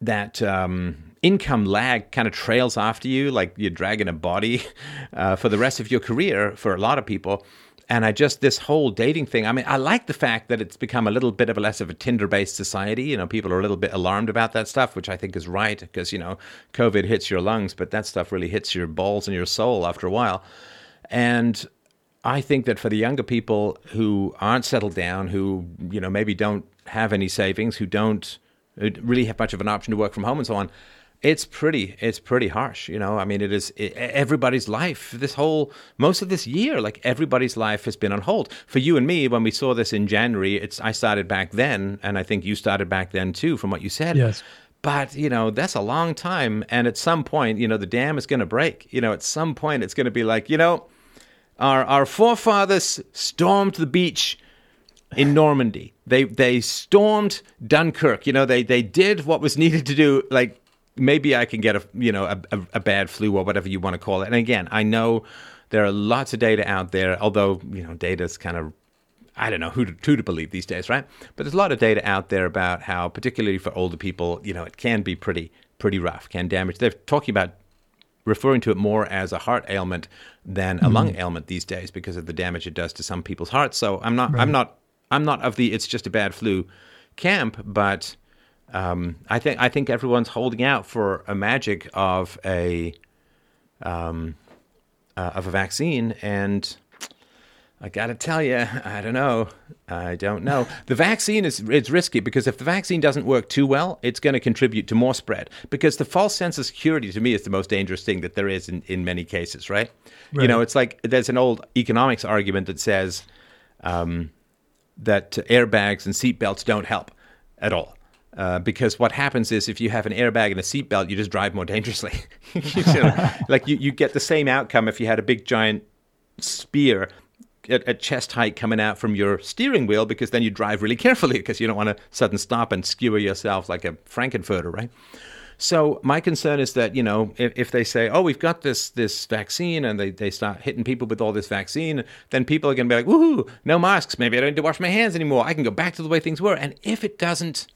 that um, income lag kind of trails after you, like you're dragging a body uh, for the rest of your career for a lot of people. And I just this whole dating thing. I mean, I like the fact that it's become a little bit of a less of a Tinder-based society. You know, people are a little bit alarmed about that stuff, which I think is right because you know, COVID hits your lungs, but that stuff really hits your balls and your soul after a while. And I think that for the younger people who aren't settled down, who you know maybe don't have any savings, who don't really have much of an option to work from home and so on, it's pretty it's pretty harsh. You know, I mean, it is it, everybody's life. This whole most of this year, like everybody's life has been on hold. For you and me, when we saw this in January, it's I started back then, and I think you started back then too, from what you said. Yes. But you know that's a long time, and at some point, you know the dam is going to break. You know, at some point, it's going to be like, you know, our our forefathers stormed the beach in Normandy. They they stormed Dunkirk. You know, they they did what was needed to do. Like maybe I can get a you know a, a, a bad flu or whatever you want to call it. And again, I know there are lots of data out there. Although you know, data is kind of I don't know who to, who to believe these days, right? But there's a lot of data out there about how, particularly for older people, you know, it can be pretty pretty rough, can damage. They're talking about referring to it more as a heart ailment than a mm-hmm. lung ailment these days because of the damage it does to some people's hearts. So I'm not, right. I'm not, I'm not of the it's just a bad flu camp, but um, I think I think everyone's holding out for a magic of a um, uh, of a vaccine, and I got to tell you, I don't know. I don't know. The vaccine is it's risky because if the vaccine doesn't work too well, it's going to contribute to more spread. Because the false sense of security to me is the most dangerous thing that there is in, in many cases, right? right? You know, it's like there's an old economics argument that says um, that airbags and seatbelts don't help at all. Uh, because what happens is if you have an airbag and a seatbelt, you just drive more dangerously. you know, like you, you get the same outcome if you had a big giant spear at, at, chest height coming out from your steering wheel because then you drive really carefully because you don't want to sudden stop and skewer yourself like a Frankenfurter, right? So my concern is that you know if, if they say, oh, we've got this this vaccine, and they, they start hitting people with all this vaccine, then people are going to be like, woohoo, no masks. Maybe I don't need to wash my hands anymore. I can go back to the way things were. And if it doesn't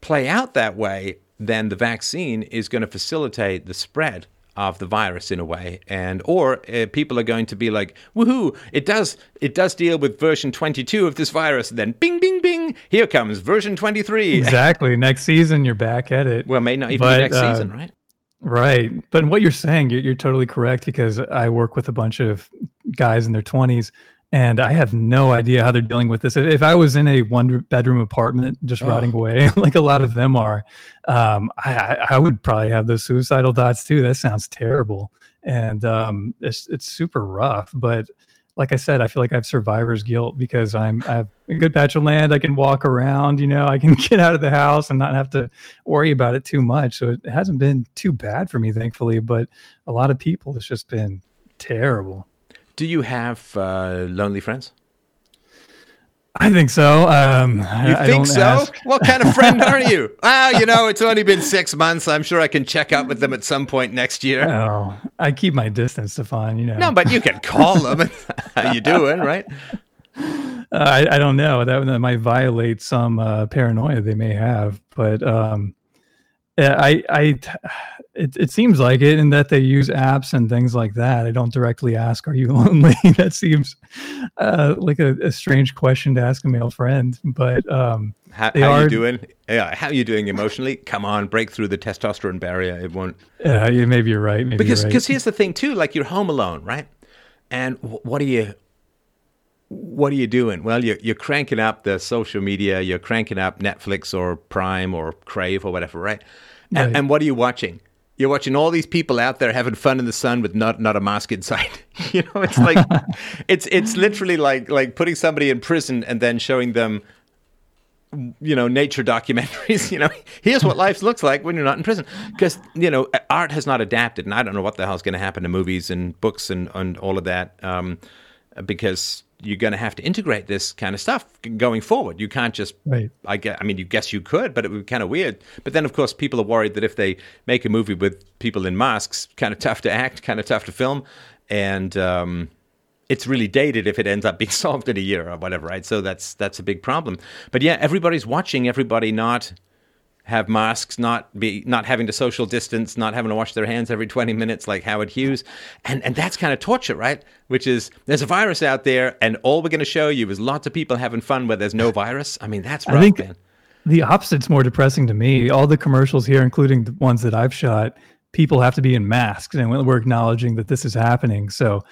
play out that way, then the vaccine is going to facilitate the spread of the virus in a way and or uh, people are going to be like woohoo it does it does deal with version 22 of this virus and then bing bing bing here comes version 23 exactly. Next season you're back at it. Well may not even but, be next uh, season right? right. But what you're saying you're, you're totally correct because i work with a bunch of guys in their 20s and I have no idea how they're dealing with this. If I was in a one bedroom apartment just oh. rotting away, like a lot of them are, um, I, I, would probably have those suicidal thoughts too. That sounds terrible, and um, it's it's super rough. But like I said, I feel like I have survivor's guilt because I'm I have a good patch of land. I can walk around, you know, I can get out of the house and not have to worry about it too much. So it hasn't been too bad for me, thankfully. But a lot of people, it's just been terrible. Do you have uh, lonely friends? I think so. Um, you I, think I so? Ask. What kind of friend are you? Well, you know, it's only been six months. I'm sure I can check up with them at some point next year. Oh, I keep my distance, Stefan. You know. No, but you can call them. How you doing, right? Uh, I, I, don't know. That, that might violate some uh, paranoia they may have, but um, I, I, it, it seems like it, in that they use apps and things like that. I don't directly ask, "Are you lonely?" that seems uh, like a, a, strange question to ask a male friend. But um, how, how are you doing? Yeah, how are you doing emotionally? Come on, break through the testosterone barrier. It won't. Yeah, yeah maybe you're right. Maybe because because right. here's the thing too. Like you're home alone, right? And what are you what are you doing? Well, you're, you're cranking up the social media, you're cranking up Netflix or Prime or Crave or whatever, right? And, Right. and what are you watching? You're watching all these people out there having fun in the sun with not not a mask inside. you know, it's like it's it's literally like like putting somebody in prison and then showing them you know nature documentaries you know here's what life looks like when you're not in prison because you know art has not adapted and i don't know what the hell's going to happen to movies and books and, and all of that um, because you're going to have to integrate this kind of stuff going forward you can't just Right. I guess, I mean, you guess you could, but it would be kind of weird. But then, of course, people are worried that if they make a movie with people in masks, kind of tough to act, kind of tough to film, and um, it's really dated if it ends up being solved in a year or whatever, right? So that's that's a big problem. But yeah, everybody's watching everybody not have masks, not be not having to social distance, not having to wash their hands every 20 minutes like Howard Hughes. And and that's kind of torture, right? Which is there's a virus out there and all we're going to show you is lots of people having fun where there's no virus. I mean, that's rough, I think man. the opposite's more depressing to me. All the commercials here, including the ones that I've shot, people have to be in masks, and we're acknowledging that this is happening. So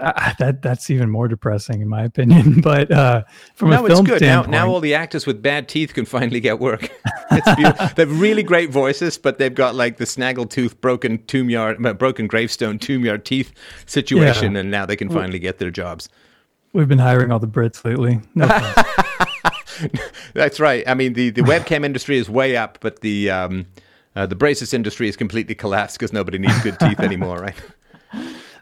uh, that that's even more depressing, in my opinion. But uh, from No, a it's film good. Now, standpoint, now all the actors with bad teeth can finally get work. it's beautiful. They've really great voices, but they've got like the snaggle tooth, broken tomb yard, uh, broken gravestone tomb yard teeth situation, and now they can finally get their jobs. we've been hiring all the Brits lately. No. That's right. I mean, the, the webcam industry is way up, but the um, uh, the braces industry is completely collapsed because nobody needs good teeth anymore, right?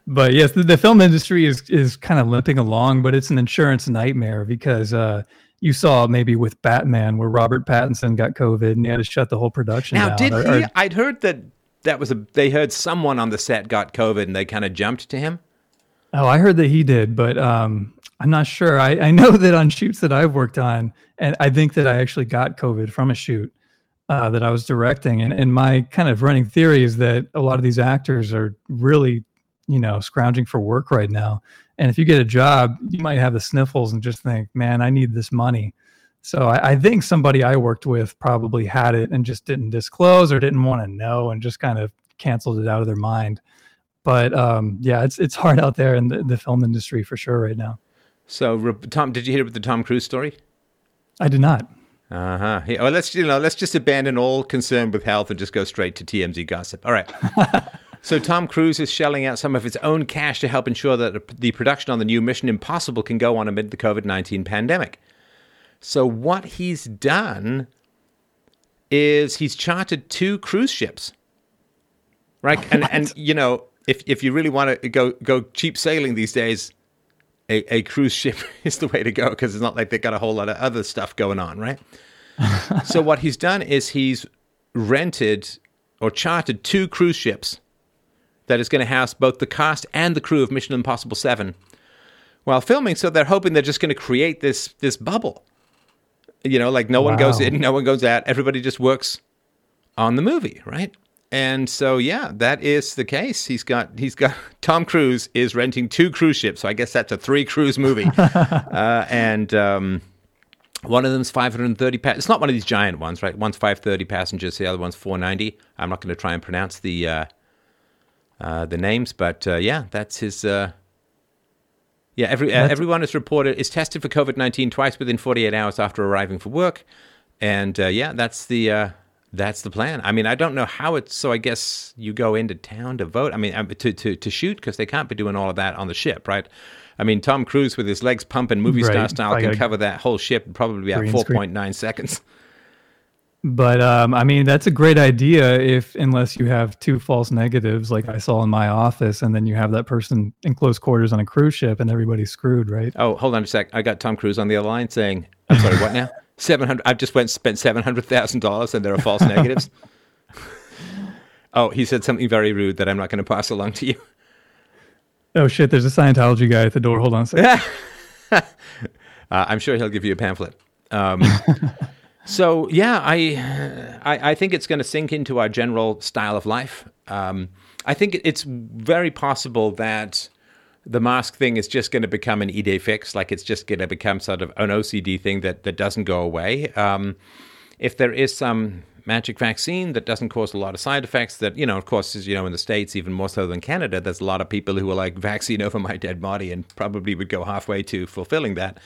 But yes, the, the film industry is is kind of limping along, but it's an insurance nightmare because uh, you saw maybe with Batman where Robert Pattinson got COVID and he had to shut the whole production Now, down. did Or- he? or- I'd heard that that was a. They heard someone on the set got COVID, and they kind of jumped to him. Oh, I heard that he did, but um, I'm not sure. I, I know that on shoots that I've worked on, and I think that I actually got COVID from a shoot uh, that I was directing. And, and my kind of running theory is that a lot of these actors are really, you know, scrounging for work right now. And if you get a job, you might have the sniffles and just think, man, I need this money. So I, I think somebody I worked with probably had it and just didn't disclose or didn't want to know and just kind of canceled it out of their mind but um, yeah, it's it's hard out there in the, the film industry for sure right now. So, Tom, did you hear about the Tom Cruise story? I did not. Uh huh. Yeah, Well, let's you know, let's just abandon all concern with health and just go straight to TMZ gossip. All right. so Tom Cruise is shelling out some of his own cash to help ensure that the production on the new Mission Impossible can go on amid the COVID nineteen pandemic. So what he's done is he's chartered two cruise ships, right? Oh, and and you know, if if you really want to go go cheap sailing these days, a, a cruise ship is the way to go because it's not like they've got a whole lot of other stuff going on, right? so what he's done is he's rented or chartered two cruise ships that is going to house both the cast and the crew of Mission Impossible 7 while filming so they're hoping they're just going to create this this bubble. You know like no one goes in no one goes out everybody just works on the movie right? And so yeah that is the case. He's got he's got tom cruise is renting two cruise ships. So i guess that's a three cruise movie. Uh, and um, one of them's 530 pa- it's not one of these giant ones right? One's 530 passengers the other one's 490 i'm not going to try and pronounce the uh, uh, the names but uh, yeah that's his uh, yeah, every, uh, That's- everyone is reported is tested for COVID nineteen twice within forty eight hours after arriving for work, and uh, yeah, that's the uh, that's the plan. I mean, I don't know how it's so. I guess you go into town to vote. I mean, to to to shoot because they can't be doing all of that on the ship, right? I mean, Tom Cruise with his legs pumping movie star style I can cover that whole ship in probably about four point nine seconds. But um, I mean, that's a great idea if unless you have two false negatives, like I saw in my office, and then you have that person in close quarters on a cruise ship, and everybody's screwed, right? Oh, hold on a sec. I got Tom Cruise on the other line saying, "I'm sorry, what now? Seven hundred. I've just went spent seven hundred thousand dollars, and there are false negatives." oh, he said something very rude that I'm not going to pass along to you. Oh shit! There's a Scientology guy at the door. Hold on a second. Uh, I'm sure he'll give you a pamphlet. Um, so yeah, I, I I think it's going to sink into our general style of life. Um, I think it's very possible that the mask thing is just going to become an idée fixe, like it's just going to become sort of an OCD thing that that doesn't go away. Um, if there is some magic vaccine that doesn't cause a lot of side effects. That you know, of course, you know, in the states, even more so than Canada, there's a lot of people who are like vaccine over my dead body, and probably would go halfway to fulfilling that.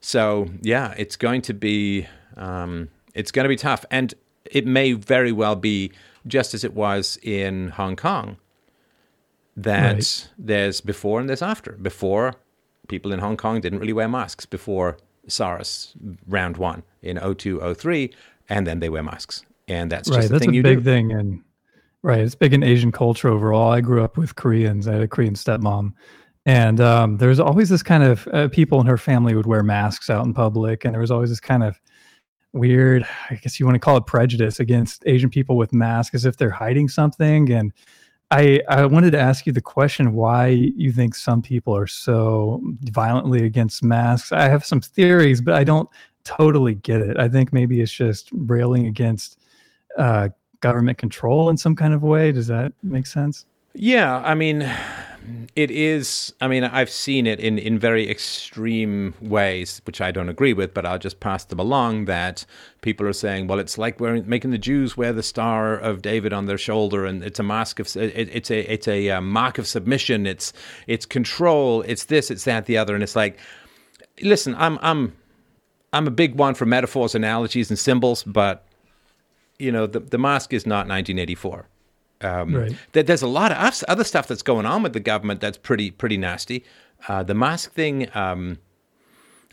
So yeah, it's going to be um, it's going to be tough, and it may very well be just as it was in Hong Kong. That right. there's before and there's after. Before, people in Hong Kong didn't really wear masks before SARS round one in 0203, and then they wear masks, and that's right. that's a big do. thing, and right, it's big in Asian culture overall. I grew up with Koreans. I had a Korean stepmom, and um, there was always this kind of uh, people in her family would wear masks out in public, and there was always this kind of weird, I guess you want to call it prejudice against Asian people with masks, as if they're hiding something, and I, I wanted to ask you the question why you think some people are so violently against masks. I have some theories, but I don't totally get it. I think maybe it's just railing against uh, government control in some kind of way. Does that make sense? Yeah, I mean, it is. I mean, I've seen it in in very extreme ways, which I don't agree with, but I'll just pass them along. That people are saying, well, it's like wearing making the Jews wear the star of David on their shoulder, and it's a mask of it, it's a it's a uh, mark of submission. It's it's control. It's this. It's that. The other. And it's like, listen, I'm I'm I'm a big one for metaphors, analogies, and symbols, but you know, the the mask is not 1984. Um, right. there's a lot of other stuff that's going on with the government that's pretty pretty nasty. Uh, the mask thing, um,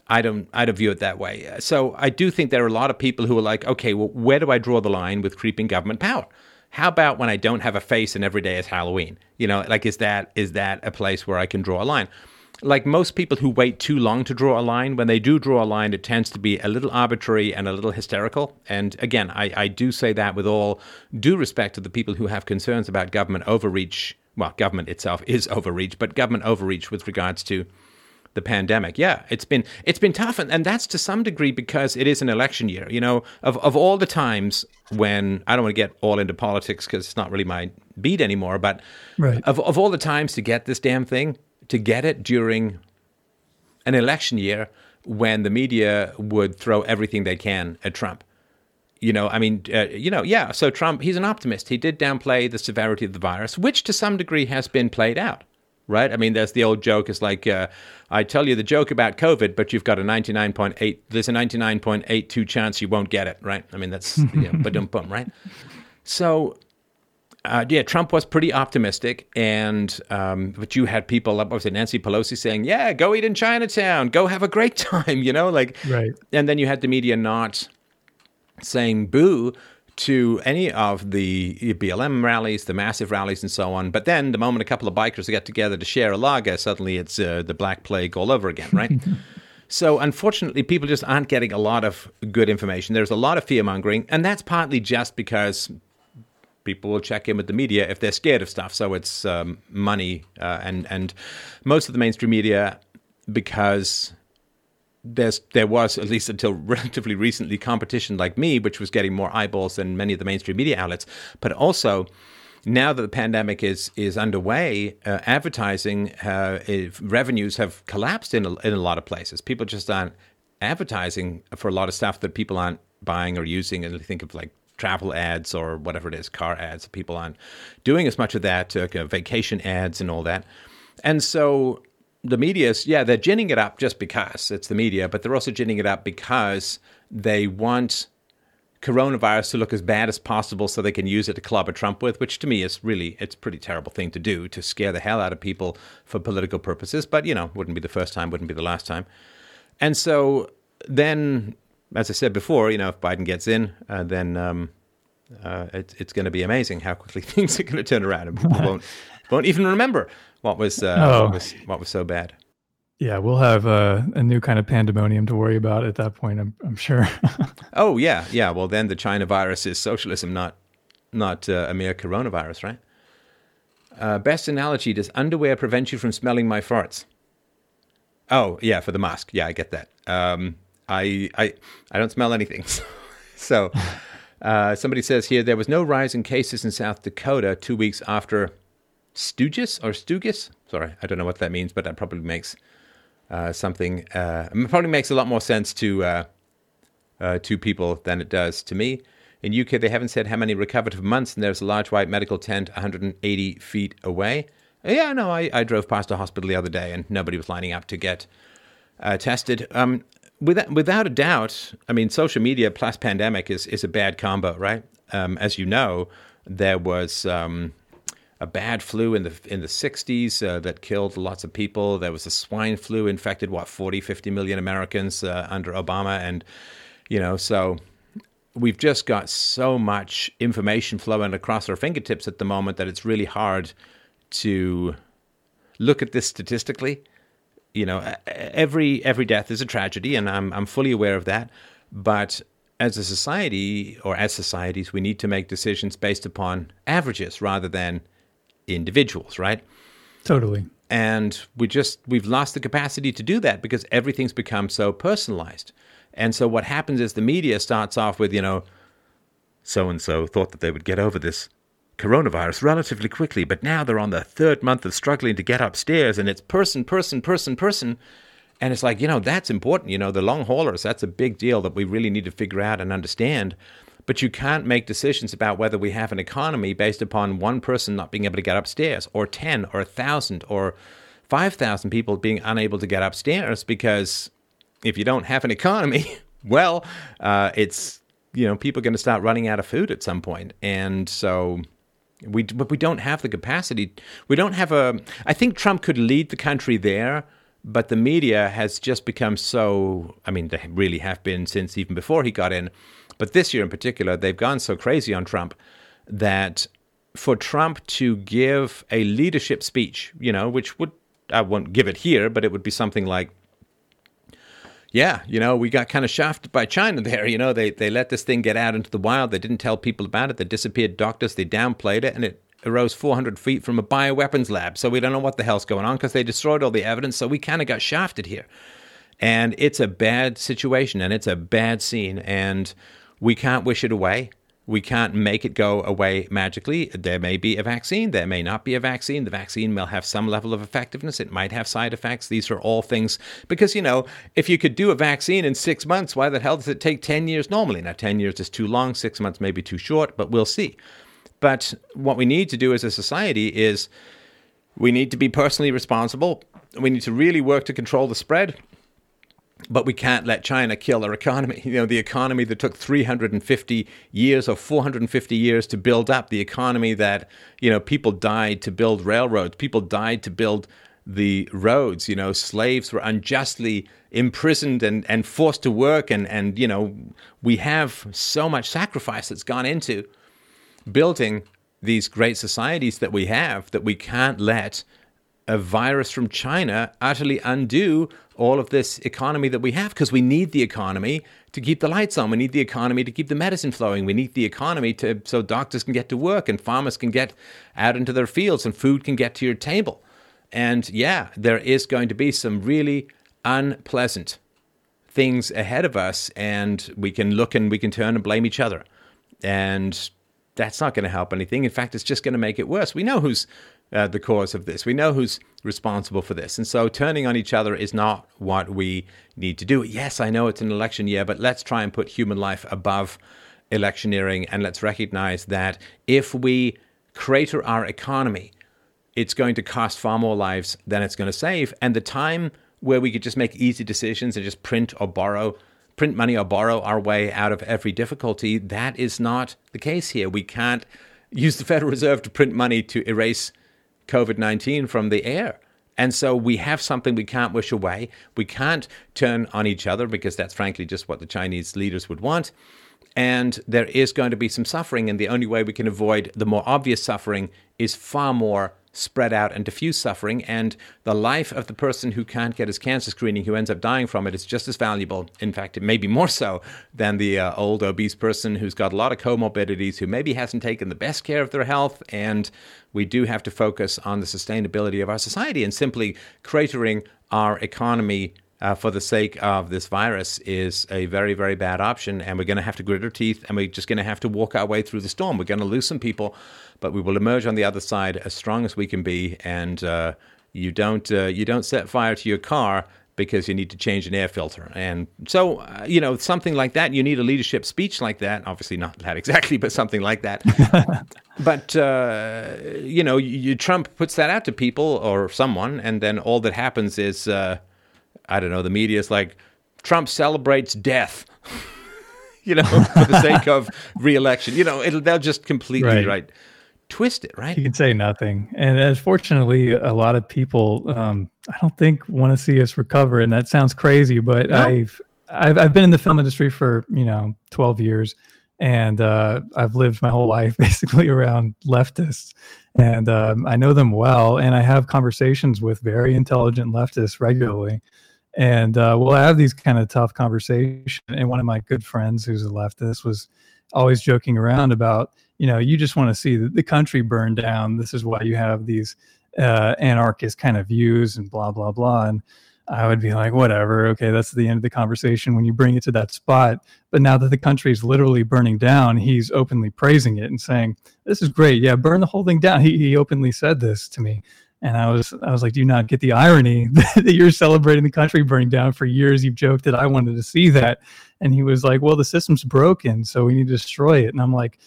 I don't I don't view it that way. So I do think there are a lot of people who are like, okay, well, where do I draw the line with creeping government power? How about when I don't have a face and every day is Halloween? You know, like is that is that a place where I can draw a line? Like most people who wait too long to draw a line, when they do draw a line, it tends to be a little arbitrary and a little hysterical. And again, I, I do say that with all due respect to the people who have concerns about government overreach. Well, government itself is overreach, but government overreach with regards to the pandemic. Yeah, it's been it's been tough, and, and that's to some degree because it is an election year. You know, of of all the times when I don't want to get all into politics because it's not really my beat anymore, but right. of of all the times to get this damn thing, to get it during an election year when the media would throw everything they can at Trump. You know, I mean, uh, you know, yeah. So Trump, he's an optimist. He did downplay the severity of the virus, which to some degree has been played out, right? I mean, there's the old joke. It's like, uh, I tell you the joke about COVID, but you've got a 99.8. There's a 99.82 chance you won't get it, right? I mean, that's yeah, but bum, right? So uh, yeah, Trump was pretty optimistic, and um, but you had people, it, Nancy Pelosi saying, "Yeah, go eat in Chinatown, go have a great time," you know, like, right. And then you had the media not saying boo to any of the BLM rallies, the massive rallies, and so on. But then, the moment a couple of bikers get together to share a lager, suddenly it's uh, the Black Plague all over again, right? So, unfortunately, people just aren't getting a lot of good information. There's a lot of fear mongering, and that's partly just because people will check in with the media if they're scared of stuff. So it's um, money uh, and and most of the mainstream media because there's there was at least until relatively recently competition like me, which was getting more eyeballs than many of the mainstream media outlets, but also. Now that the pandemic is is underway, uh, advertising uh, revenues have collapsed in a, in a lot of places. People just aren't advertising for a lot of stuff that people aren't buying or using. And think of like travel ads or whatever it is, car ads. People aren't doing as much of that, uh, vacation ads and all that. And so the media is, yeah, they're ginning it up just because it's the media, but they're also ginning it up because they want coronavirus to look as bad as possible so they can use it to clobber Trump with, which to me is really, it's a pretty terrible thing to do to scare the hell out of people for political purposes. But, you know, wouldn't be the first time, wouldn't be the last time. And so then as I said before, you know, if Biden gets in, uh, then um, uh, it, it's going to be amazing how quickly things are going to turn around, and people won't won't even remember what was, uh, oh. what was what was so bad. Yeah, we'll have uh, a new kind of pandemonium to worry about at that point. I'm, I'm sure. oh yeah, yeah. Well, then the China virus is socialism, not not uh, a mere coronavirus, right? Uh, best analogy: Does underwear prevent you from smelling my farts? Oh yeah, for the mask. Yeah, I get that. Um, I I I don't smell anything. so uh, somebody says here there was no rise in cases in South Dakota two weeks after Sturgis or Sturgis. Sorry, I don't know what that means, but that probably makes uh, something. Uh, probably makes a lot more sense to uh, uh, to people than it does to me. In UK, they haven't said how many recovered for months, and there's a large white medical tent 180 feet away. Yeah, no, I, I drove past a hospital the other day, and nobody was lining up to get uh, tested. Um, without, without a doubt, I mean, social media plus pandemic is, is a bad combo, right? Um, as you know, there was um, a bad flu in the in the 60s uh, that killed lots of people. There was a swine flu infected what 40, 50 million Americans uh, under Obama, and you know, so we've just got so much information flowing across our fingertips at the moment that it's really hard to look at this statistically. You know, every every death is a tragedy, and I'm I'm fully aware of that. But as a society or as societies, we need to make decisions based upon averages rather than individuals, right? Totally. And we just we've lost the capacity to do that because everything's become so personalized. And so what happens is the media starts off with, you know, so and so thought that they would get over this coronavirus relatively quickly, but now they're on the third month of struggling to get upstairs and it's person, person, person, person. And it's like, you know, that's important. You know, the long haulers, that's a big deal that we really need to figure out and understand. But you can't make decisions about whether we have an economy based upon one person not being able to get upstairs, or 10, or 1,000, or 5,000 people being unable to get upstairs because if you don't have an economy, well, uh, it's, you know, people are going to start running out of food at some point. And so we, but we don't have the capacity. We don't have a, I think Trump could lead the country there but the media has just become so i mean they really have been since even before he got in but this year in particular, they've gone so crazy on Trump that for Trump to give a leadership speech, you know, which would, I won't give it here, but it would be something like, yeah, you know, we got kind of shafted by China there. You know, they, they let this thing get out into the wild. They didn't tell people about it. They disappeared doctors. They downplayed it, and it arose 400 feet from a bioweapons lab. So we don't know what the hell's going on because they destroyed all the evidence. So we kind of got shafted here. And it's a bad situation and it's a bad scene. And we can't wish it away. We can't make it go away magically. There may be a vaccine, there may not be a vaccine. The vaccine will have some level of effectiveness, it might have side effects. These are all things because, you know, if you could do a vaccine in six months, why the hell does it take 10 years normally? Now, 10 years is too long, six months may be too short, but we'll see. But what we need to do as a society is we need to be personally responsible. We need to really work to control the spread but we can't let China kill our economy. You know, the economy that took 350 years or 450 years to build up, the economy that, you know, people died to build railroads, people died to build the roads, you know, slaves were unjustly imprisoned and, and forced to work. And, and, you know, we have so much sacrifice that's gone into building these great societies that we have that we can't let a virus from China utterly undo all of this economy that we have because we need the economy to keep the lights on. We need the economy to keep the medicine flowing. We need the economy to so doctors can get to work and farmers can get out into their fields and food can get to your table. And yeah, there is going to be some really unpleasant things ahead of us and we can look and we can turn and blame each other. And that's not going to help anything. In fact, it's just going to make it worse. We know who's uh, the cause of this. We know who's responsible for this. And so turning on each other is not what we need to do. Yes, I know it's an election year, but let's try and put human life above electioneering and let's recognize that if we crater our economy, it's going to cost far more lives than it's going to save. And the time where we could just make easy decisions and just print or borrow, print money or borrow our way out of every difficulty, that is not the case here. We can't use the Federal Reserve to print money to erase COVID 19 from the air. And so we have something we can't wish away. We can't turn on each other because that's frankly just what the Chinese leaders would want. And there is going to be some suffering. And the only way we can avoid the more obvious suffering is far more spread out and diffuse suffering. And the life of the person who can't get his cancer screening, who ends up dying from it, is just as valuable. In fact, it may be more so than the uh, old obese person who's got a lot of comorbidities, who maybe hasn't taken the best care of their health. And we do have to focus on the sustainability of our society and simply cratering our economy uh, for the sake of this virus is a very, very bad option. And we're going to have to grit our teeth and we're just going to have to walk our way through the storm. We're going to lose some people, but we will emerge on the other side as strong as we can be. And uh, you don't uh, you don't set fire to your car because you need to change an air filter. And so, uh, you know, something like that, you need a leadership speech like that. Obviously, not that exactly, but something like that. but, uh, you know, you, Trump puts that out to people or someone, and then all that happens is, uh, I don't know, the media is like, Trump celebrates death. you know, for the sake of reelection. You know, it'll, they'll just completely right. right twist it, right? You can say nothing. And unfortunately, a lot of people, um, I don't think want to see us recover. And that sounds crazy, but no. I've, I've, I've been in the film industry for, you know, 12 years and uh, I've lived my whole life basically around leftists, and um, I know them well. And I have conversations with very intelligent leftists regularly, and uh, we'll have these kind of tough conversations. And one of my good friends, who's a leftist, was always joking around about you know, you just want to see the, country burn down. This is why you have these uh, anarchist kind of views and blah blah blah. And I would be like, whatever, okay, that's the end of the conversation when you bring it to that spot. But now that the country is literally burning down, he's openly praising it and saying, "This is great, yeah, burn the whole thing down." He he openly said this to me, and I was I was like, "Do you not get the irony that you're celebrating the country burning down for years? You've joked that I wanted to see that." And he was like, "Well, the system's broken, so we need to destroy it." And I'm like,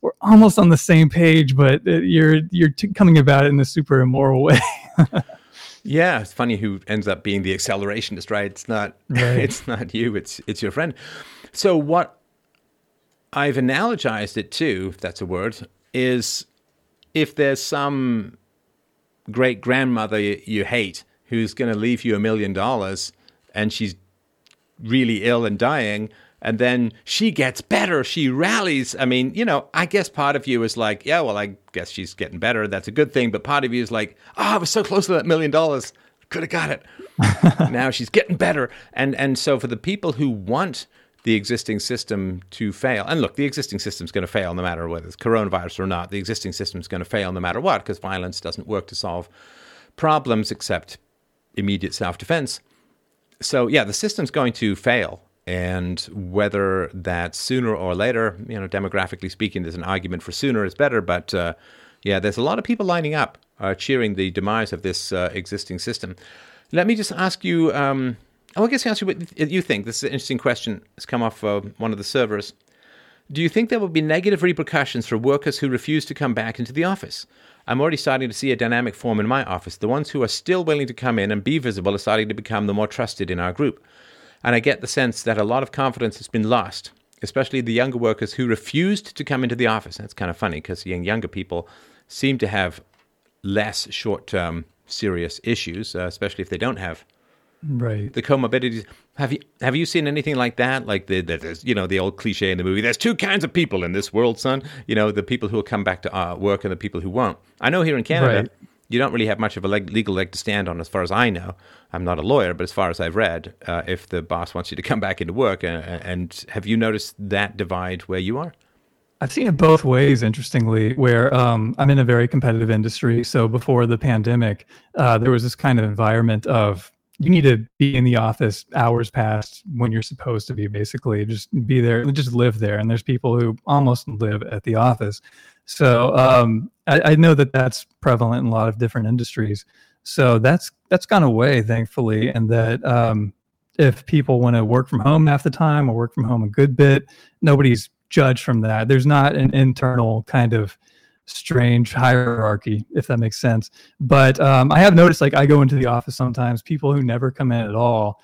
"We're almost on the same page, but uh, you're you're t- coming about it in a super immoral way." yeah, it's funny who ends up being the accelerationist, right? It's not right. it's not you, it's it's your friend. So what I've analogized it to, if that's a word, is if there's some great grandmother you hate who's going to leave you a million dollars and she's really ill and dying and then she gets better she rallies. I mean you know i guess part of you is like yeah well i guess she's getting better that's a good thing but part of you is like oh i was so close to that million dollars could have got it. Now she's getting better. And and so for the people who want the existing system to fail. And look, the existing system is going to fail no matter whether it's coronavirus or not. The existing system is going to fail no matter what because violence doesn't work to solve problems except immediate self defense. So, yeah, the system's going to fail. And whether that sooner or later, you know, demographically speaking, there's an argument for sooner is better. But uh, yeah, there's a lot of people lining up uh, cheering the demise of this uh, existing system. Let me just ask you. Um, I guess ask you what you think. This is an interesting question. It's come off uh, one of the servers. Do you think there will be negative repercussions for workers who refuse to come back into the office? I'm already starting to see a dynamic form in my office. The ones who are still willing to come in and be visible are starting to become the more trusted in our group. And I get the sense that a lot of confidence has been lost, especially the younger workers who refused to come into the office. That's kind of funny because young, younger people seem to have less short term serious issues, uh, especially if they don't have right. the comorbidities. Have you have you seen anything like that? Like the, the there's you know the old cliche in the movie there's two kinds of people in this world son. You know the people who will come back to uh, work and the people who won't. I know here in canada right. you don't really have much of a leg, legal leg to stand on as far as i know. I'm not a lawyer but as far as i've read uh, if the boss wants you to come back into work uh, and have you noticed that divide where you are? I've seen it both ways, interestingly, where um, I'm in a very competitive industry. So before the pandemic, uh, there was this kind of environment of you need to be in the office hours past when you're supposed to be basically. Just be there just live there. And there's people who almost live at the office. So um, I, I, know that that's prevalent in a lot of different industries. So that's that's gone away thankfully and that um, if people want to work from home half the time or work from home a good bit nobody's judged from that. There's not an internal kind of strange hierarchy, if that makes sense. But um, I have noticed, like, I go into the office sometimes, people who never come in at all.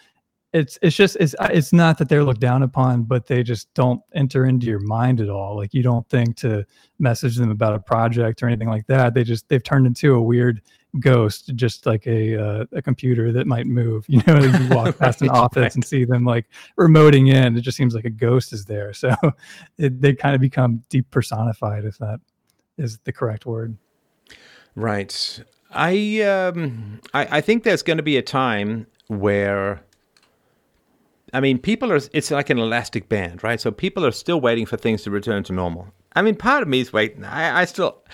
It's it's just it's it's not that they're looked down upon, but they just don't enter into your mind at all. Like you don't think to message them about a project or anything like that. They just they've turned into a weird ghost, just like a uh, a computer that might move. You know, you walk past an office right. and see them like remoting in. It just seems like a ghost is there. So it, they kind of become depersonified, if that is the correct word. Right. I um, I, I think there's going to be a time where I mean, people are, it's like an elastic band, right? So people are still waiting for things to return to normal. I mean, part of me is waiting. I, I still,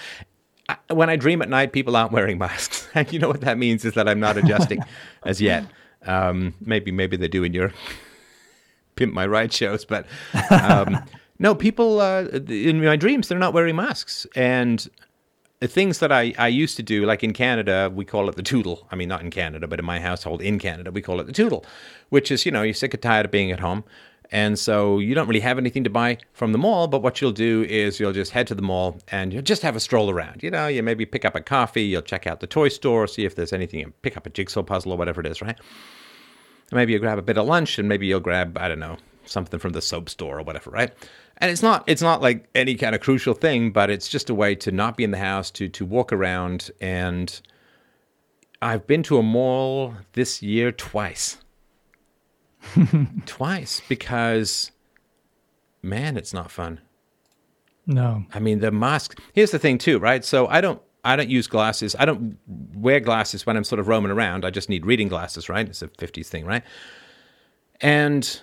I, when I dream at night, people aren't wearing masks. And you know what that means is that I'm not adjusting as yet. Um, maybe, maybe they do in your Pimp My Ride shows, but um, no, people uh, in my dreams they're not wearing masks, and things that I, I used to do, like in Canada, we call it the toodle. I mean, not in Canada, but in my household in Canada, we call it the toodle, which is, you know, you're sick and tired of being at home. And so you don't really have anything to buy from the mall, but what you'll do is you'll just head to the mall and you'll just have a stroll around. You know, you maybe pick up a coffee, you'll check out the toy store, see if there's anything, and pick up a jigsaw puzzle or whatever it is, right? Maybe you'll grab a bit of lunch and maybe you'll grab, I don't know, something from the soap store or whatever, right? And it's not it's not like any kind of crucial thing, but it's just a way to not be in the house, to to walk around and I've been to a mall this year twice. twice because man, it's not fun. No. I mean, the mask. Here's the thing too, right? So I don't I don't use glasses. I don't wear glasses when I'm sort of roaming around. I just need reading glasses, right? It's a 50s thing, right? And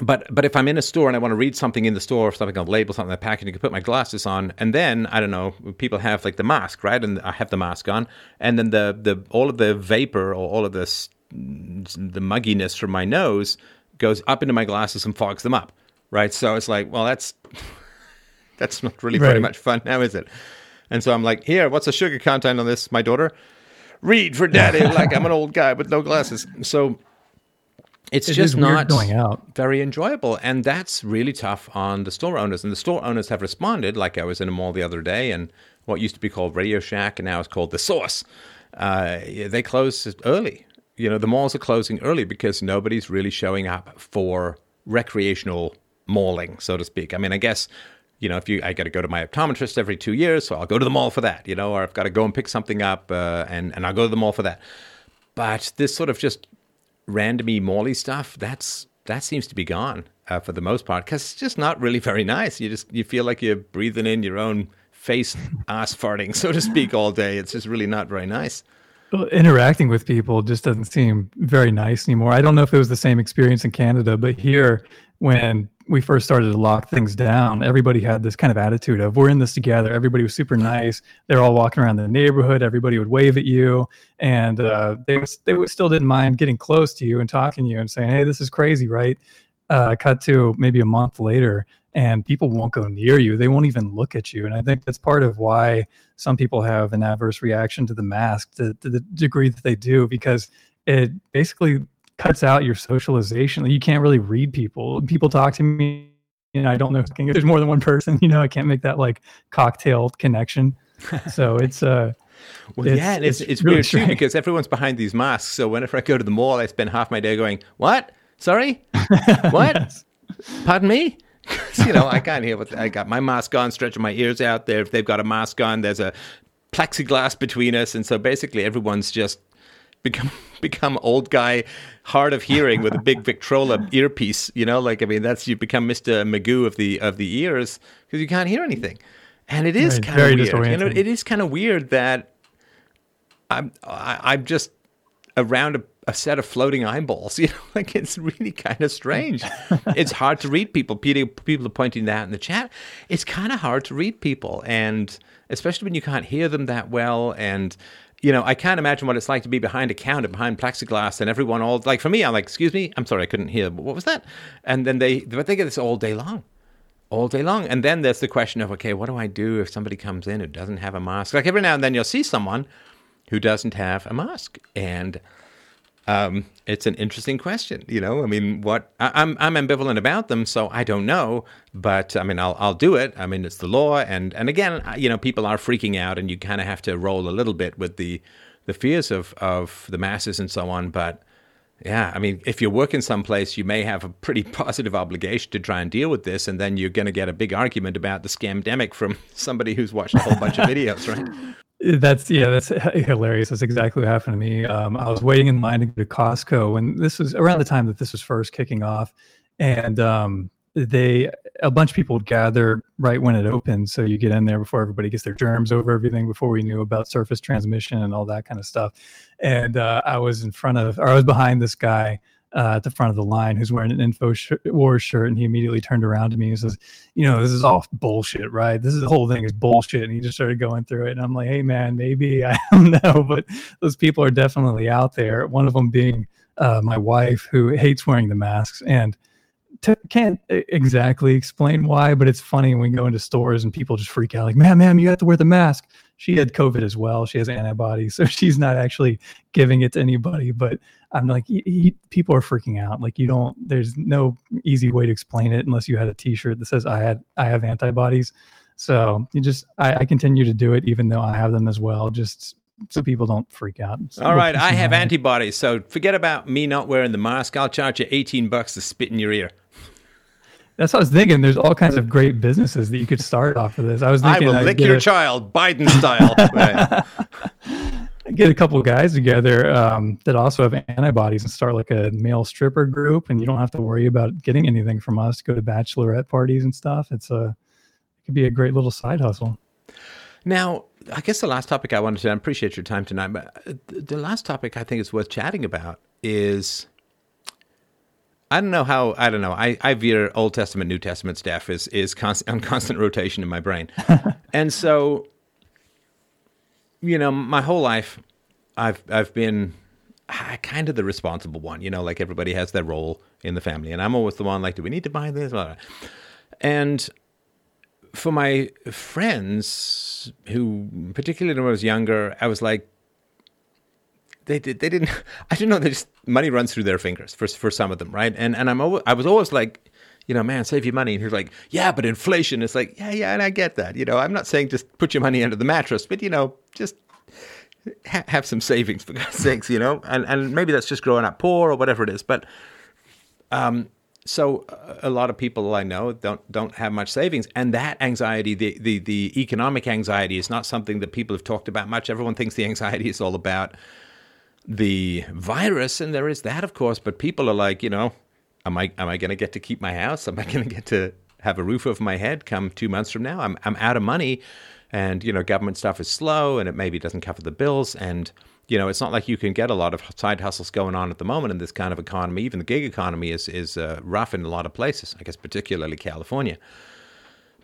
but but if I'm in a store and I want to read something in the store, or something on the label, something on the packaging, I can put my glasses on, and then I don't know, people have like the mask, right? And I have the mask on, and then the the all of the vapor or all of this the mugginess from my nose goes up into my glasses and fogs them up, right? So it's like, well, that's that's not really right. very much fun now, is it? And so I'm like, here, what's the sugar content on this, my daughter? Read for daddy, like I'm an old guy with no glasses. So it's it just not going out. very enjoyable. And that's really tough on the store owners. And the store owners have responded, like I was in a mall the other day, and what used to be called Radio Shack, and now it's called The Source. Uh, they close early. You know, the malls are closing early because nobody's really showing up for recreational mauling, so to speak. I mean, I guess you know, if you, I got to go to my optometrist every two years, so I'll go to the mall for that, you know, or I've got to go and pick something up, uh, and and I'll go to the mall for that. But this sort of just randomy mally stuff, that's that seems to be gone uh, for the most part because it's just not really very nice. You just you feel like you're breathing in your own face ass farting, so to speak, all day. It's just really not very nice. Well, interacting with people just doesn't seem very nice anymore. I don't know if it was the same experience in Canada, but here when we first started to lock things down, everybody had this kind of attitude of we're in this together. Everybody was super nice. They're all walking around the neighborhood. Everybody would wave at you, and uh, they they still didn't mind getting close to you and talking to you and saying, "Hey, this is crazy, right?" Uh, cut to maybe a month later, and people won't go near you. They won't even look at you. And I think that's part of why some people have an adverse reaction to the mask to, to the degree that they do, because it basically cuts out your socialization. You can't really read people. People talk to me, and I don't know if there's more than one person. You know, I can't make that like cocktail connection. So it's uh. Well, it's, yeah, it's, it's, it's really weird strange. too because everyone's behind these masks. So whenever I go to the mall, I spend half my day going, "What? Sorry, what? yes. Pardon me." you know, I can't hear what I got my mask on, stretching my ears out. There, if they've got a mask on, there's a plexiglass between us, and so basically everyone's just become become old guy hard of hearing with a big Victrola earpiece. You know, like I mean, that's you become Mister Magoo of the of the ears because you can't hear anything, and it is right, kind of weird. You know, it is kind of weird that I'm I, I'm just around a, a, set of floating eyeballs. You know, like it's really kind of strange. it's hard to read people. People people are pointing that in the chat. It's kind of hard to read people, and especially when you can't hear them that well and you know, I can't imagine what it's like to be behind a counter, behind plexiglass, and everyone all like for me, I'm like, excuse me, I'm sorry, I couldn't hear. What was that? And then they, but they get this all day long, all day long. And then there's the question of, okay, what do I do if somebody comes in who doesn't have a mask? Like every now and then you'll see someone who doesn't have a mask, and um, it's an interesting question. You know, I mean, what I, am I'm, I'm ambivalent about them, so I don't know. But I mean, I'll I'll do it. I mean, it's the law, and and again, you know, people are freaking out, and you kind of have to roll a little bit with the the fears of of the masses and so on. But yeah, I mean, if you're working someplace, you may have a pretty positive obligation to try and deal with this, and then you're going to get a big argument about the scamdemic from somebody who's watched a whole bunch of videos, right? That's yeah, that's hilarious. That's exactly what happened to me. Um, I was waiting in line to go to Costco when this was around the time that this was first kicking off, and um, they a bunch of people would gather right when it opened. So you get in there before everybody gets their germs over everything. Before we knew about surface transmission and all that kind of stuff, and uh, I was in front of or I was behind this guy uh, at the front of the line who's wearing an info sh- war shirt and he immediately turned around to me and says you know this is all bullshit right this is the whole thing is bullshit and he just started going through it and i'm like hey man maybe i don't know but those people are definitely out there one of them being uh, my wife who hates wearing the masks and t- can't exactly explain why, but it's funny when we go into stores and people just freak out, like, "Man, ma'am, you have to wear the mask." She had COVID as well. She has antibodies, so she's not actually giving it to anybody. But I'm like, he, he, people are freaking out. Like, you don't. There's no easy way to explain it unless you had a T-shirt that says, "I had, I have antibodies." So you just, I, I continue to do it even though I have them as well. Just so people don't freak out. All right, I have antibodies, so forget about me not wearing the mask. I'll charge you 18 bucks to spit in your ear. That's what I was thinking. There's all kinds of great businesses that you could start off of this. I was thinking I will I'd lick your a- child, Biden style. Get a couple guys together um, that also have antibodies and start like a male stripper group, and you don't have to worry about getting anything from us. Go to bachelorette parties and stuff. It's a it could be a great little side hustle. Now, I guess the last topic I wanted to, I appreciate your time tonight, but uh, the the last topic I think is worth chatting about is I don't know how, I don't know. I, I veer Old Testament, New Testament stuff is, is constant, on constant rotation in my brain. and so, you know, my whole life, I've, I've been kind of the responsible one, you know, like everybody has their role in the family. And I'm always the one like, do we need to buy this? And for my friends who particularly when I was younger, I was like they did they didn't I didn't know they just money runs through their fingers for for some of them, right? And and I'm always, I was always like you know, man, save your money. And he's like, yeah, but inflation. It's like, yeah, yeah, and I get that. You know, I'm not saying just put your money under the mattress, but you know, just ha- have some savings for God's sakes. You know, and and maybe that's just growing up poor or whatever it is. But um, so uh, a lot of people I know don't don't have much savings, and that anxiety, the the the economic anxiety, is not something that people have talked about much. Everyone thinks the anxiety is all about the virus, and there is that, of course. But people are like, you know, am I am I going to get to keep my house? Am I going to get to have a roof over my head come two months from now? I'm I'm out of money, and you know, government stuff is slow, and it maybe doesn't cover the bills, and you know, it's not like you can get a lot of side hustles going on at the moment in this kind of economy. Even the gig economy is is uh, rough in a lot of places. I guess particularly California,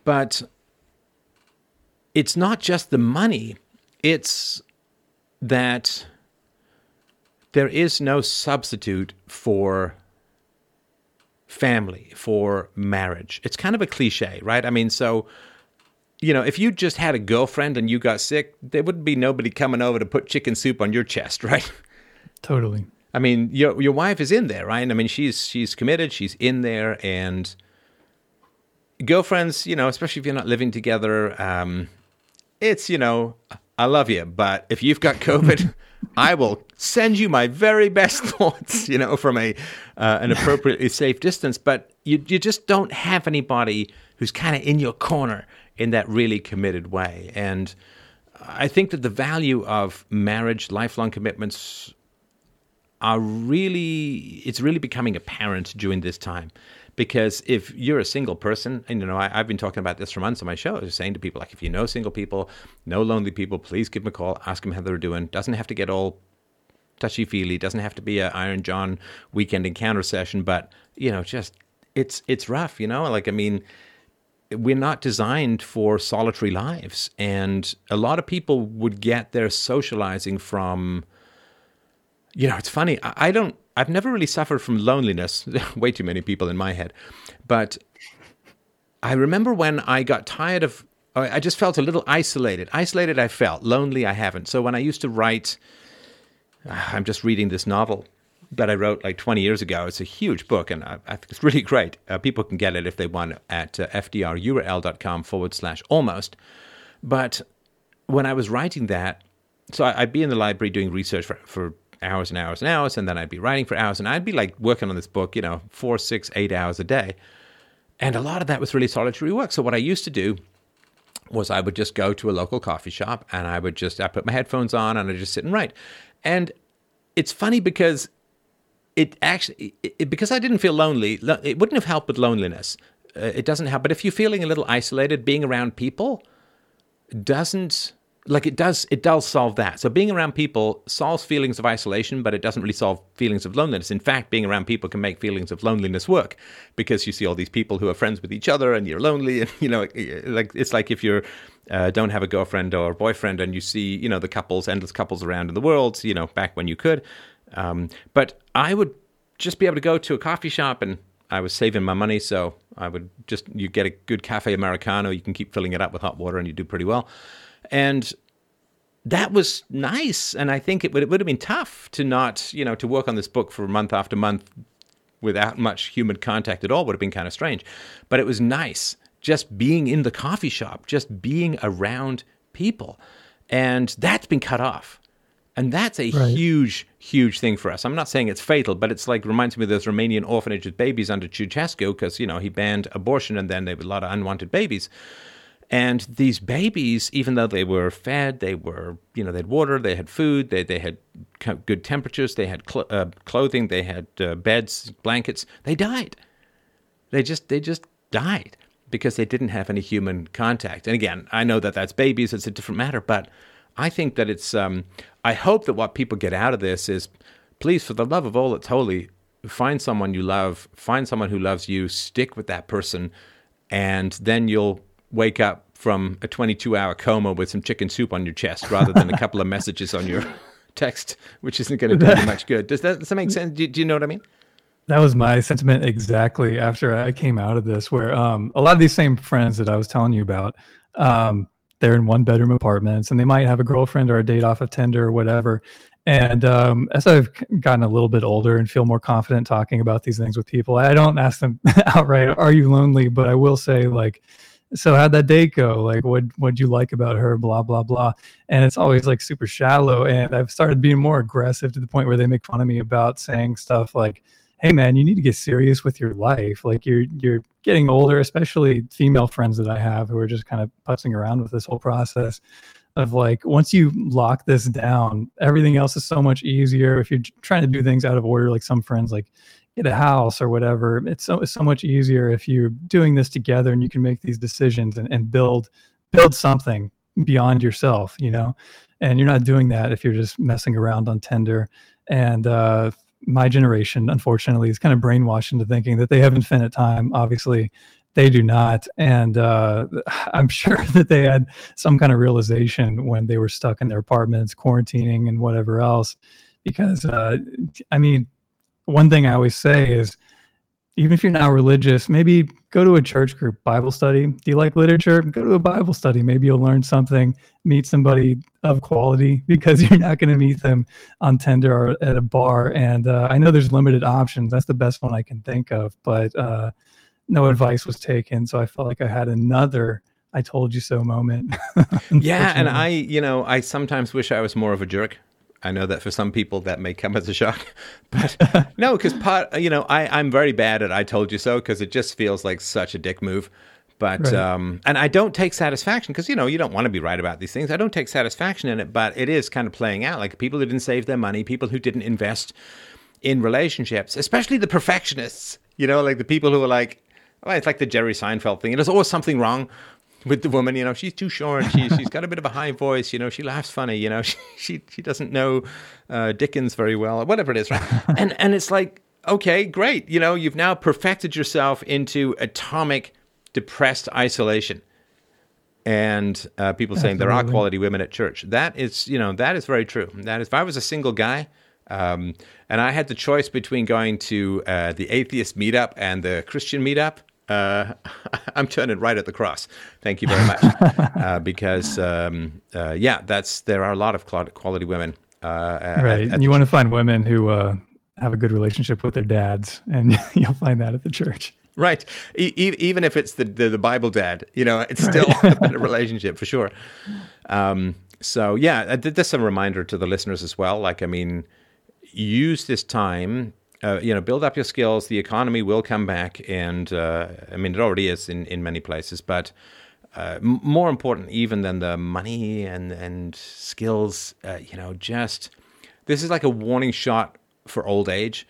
but it's not just the money; it's that there is no substitute for family, for marriage. It's kind of a cliche, right? I mean, so, you know, if you just had a girlfriend and you got sick, there wouldn't be nobody coming over to put chicken soup on your chest, right? Totally. I mean, your your wife is in there, right? I mean, she's she's committed, she's in there, and girlfriends, you know, especially if you're not living together, um, it's you know, I love you, but if you've got COVID, I will send you my very best thoughts, you know, from a uh, an appropriately safe distance. But you you just don't have anybody who's kind of in your corner in that really committed way, and I think that the value of marriage, lifelong commitments, are really it's really becoming apparent during this time because if you're a single person and you know I, have been talking about this for months on my show I was saying to people like if you know single people know lonely people please give them a call ask them how they're doing doesn't have to get all touchy feely doesn't have to be a iron john weekend encounter session but you know just it's it's rough you know like i mean we're not designed for solitary lives and a lot of people would get their socializing from you know, it's funny. I, I don't. I've never really suffered from loneliness. Way too many people in my head, but I remember when I got tired of. I just felt a little isolated. Isolated, I felt lonely. I haven't. So when I used to write, I'm just reading this novel that I wrote like 20 years ago. It's a huge book, and I, I think it's really great. Uh, people can get it if they want at uh, fdrurl.com forward slash almost. But when I was writing that, so I, I'd be in the library doing research for, for hours and hours and hours, and then I'd be writing for hours, and I'd be like working on this book, you know, four, six, eight hours a day. And a lot of that was really solitary work. So what I used to do was I would just go to a local coffee shop and I would just I put my headphones on and I just sit and write. And it's funny because it actually it, because I didn't feel lonely, it wouldn't have helped with loneliness. Uh, it doesn't help. But if you're feeling a little isolated, being around people doesn't like it does it does solve that. So being around people solves feelings of isolation but it doesn't really solve feelings of loneliness. In fact being around people can make feelings of loneliness work because you see all these people who are friends with each other and you're lonely and you know like it's like if you're uh, don't have a girlfriend or a boyfriend and you see you know the couples endless couples around in the world you know back when you could. Um, but i would just be able to go to a coffee shop and I was saving my money, so I would just you get a good cafe americano, you can keep filling it up with hot water, and you do pretty well. And that was nice, and I think it would it would have been tough to not you know to work on this book for month after month without much human contact at all would have been kind of strange, but it was nice just being in the coffee shop, just being around people, and that's been cut off. And that's a right. huge, huge thing for us. I'm not saying it's fatal, but it's like reminds me of those Romanian orphanages babies under Ceausescu because, you know, he banned abortion and then there were a lot of unwanted babies. And these babies, even though they were fed, they were, you know, they had water, they had food, they, they had good temperatures, they had cl- uh, clothing, they had uh, beds, blankets, they died. They just, they just died because they didn't have any human contact. And again, I know that that's babies, it's a different matter, but I think that it's, um, I hope that what people get out of this is please, for the love of all that's holy, find someone you love, find someone who loves you, stick with that person, and then you'll wake up from a 22 hour coma with some chicken soup on your chest rather than a couple of messages on your text, which isn't going to do you much good. Does that, does that make sense? Do, do, you know what I mean? That was my sentiment exactly after I came out of this, where um, a lot of these same friends that I was telling you about, um, they're in one bedroom apartments and they might have a girlfriend or a date off of Tinder or whatever. And um, as I've gotten a little bit older and feel more confident talking about these things with people, I don't ask them outright, "Are you lonely?" But I will say, like, "So how'd that date go? Like, what what'd you like about her?" Blah blah blah. And it's always like super shallow. And I've started being more aggressive to the point where they make fun of me about saying stuff like, "Hey man, you need to get serious with your life. Like, you're you're getting older, especially female friends that I have who are just kind of putzing around with this whole process of like once you lock this down, everything else is so much easier. If you're trying to do things out of order, like some friends like get a house or whatever, it's so it's so much easier if you're doing this together and you can make these decisions and, and build build something beyond yourself, you know. And you're not doing that if you're just messing around on Tinder. And uh, my generation, unfortunately, is kind of brainwashed into thinking that they have infinite time. Obviously, they do not. And uh, I'm sure that they had some kind of realization when they were stuck in their apartments, quarantining, and whatever else. Because, uh, I mean, one thing I always say is even if you're not religious, maybe go to a church group Bible study. Do you like literature? Go to a Bible study. Maybe you'll learn something, meet somebody of quality because you're not going to meet them on Tinder or at a bar. And uh, I know there's limited options. That's the best one I can think of, but uh, no advice was taken. So I felt like I had another I told you so moment. yeah. And I, you know, I sometimes wish I was more of a jerk I know that for some people that may come as a shock, but no, because part, you know, I, I'm very bad at I told you so because it just feels like such a dick move. But, right. um, and I don't take satisfaction because, you know, you don't want to be right about these things. I don't take satisfaction in it, but it is kind of playing out like people who didn't save their money, people who didn't invest in relationships, especially the perfectionists, you know, like the people who are like, well, it's like the Jerry Seinfeld thing. There's always something wrong with the woman. You know, she's too short. She, she's got a bit of a high voice. You know, she laughs funny. You know, she she, she doesn't know uh, Dickens very well, or whatever it is, right? and and it's like, okay, great. You know, you've now perfected yourself into atomic depressed isolation. And uh, people saying there are quality women at church. That is, you know, that is very true. That is, if I was a single guy, um, and I had the choice between going to uh, the atheist meetup and the Christian meetup, uh, I'm turning right at the cross. Thank you very much. uh, because um, uh, yeah, that's there are a lot of quality women. Uh, right, at, and you want to find women who uh, have a good relationship with their dads, and you'll find that at the church. Right, e- even if it's the, the, the Bible dad, you know, it's still right. a better relationship for sure. Um, so yeah, this a reminder to the listeners as well. Like, I mean, use this time uh, you know, build up your skills. The economy will come back, and uh, I mean, it already is in, in many places. But uh, m- more important even than the money and and skills, uh, you know, just this is like a warning shot for old age,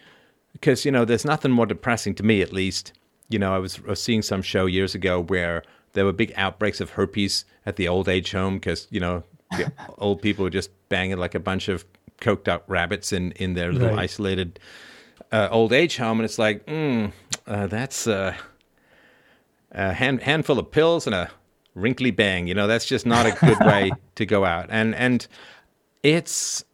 because you know, there's nothing more depressing to me, at least. You know, I was, I was seeing some show years ago where there were big outbreaks of herpes at the old age home because you know old people were just banging like a bunch of coked up rabbits in in their little right. isolated uh, old age home, and it's like, mm, uh, that's uh, a hand, handful of pills and a wrinkly bang. You know, that's just not a good way to go out. And and it's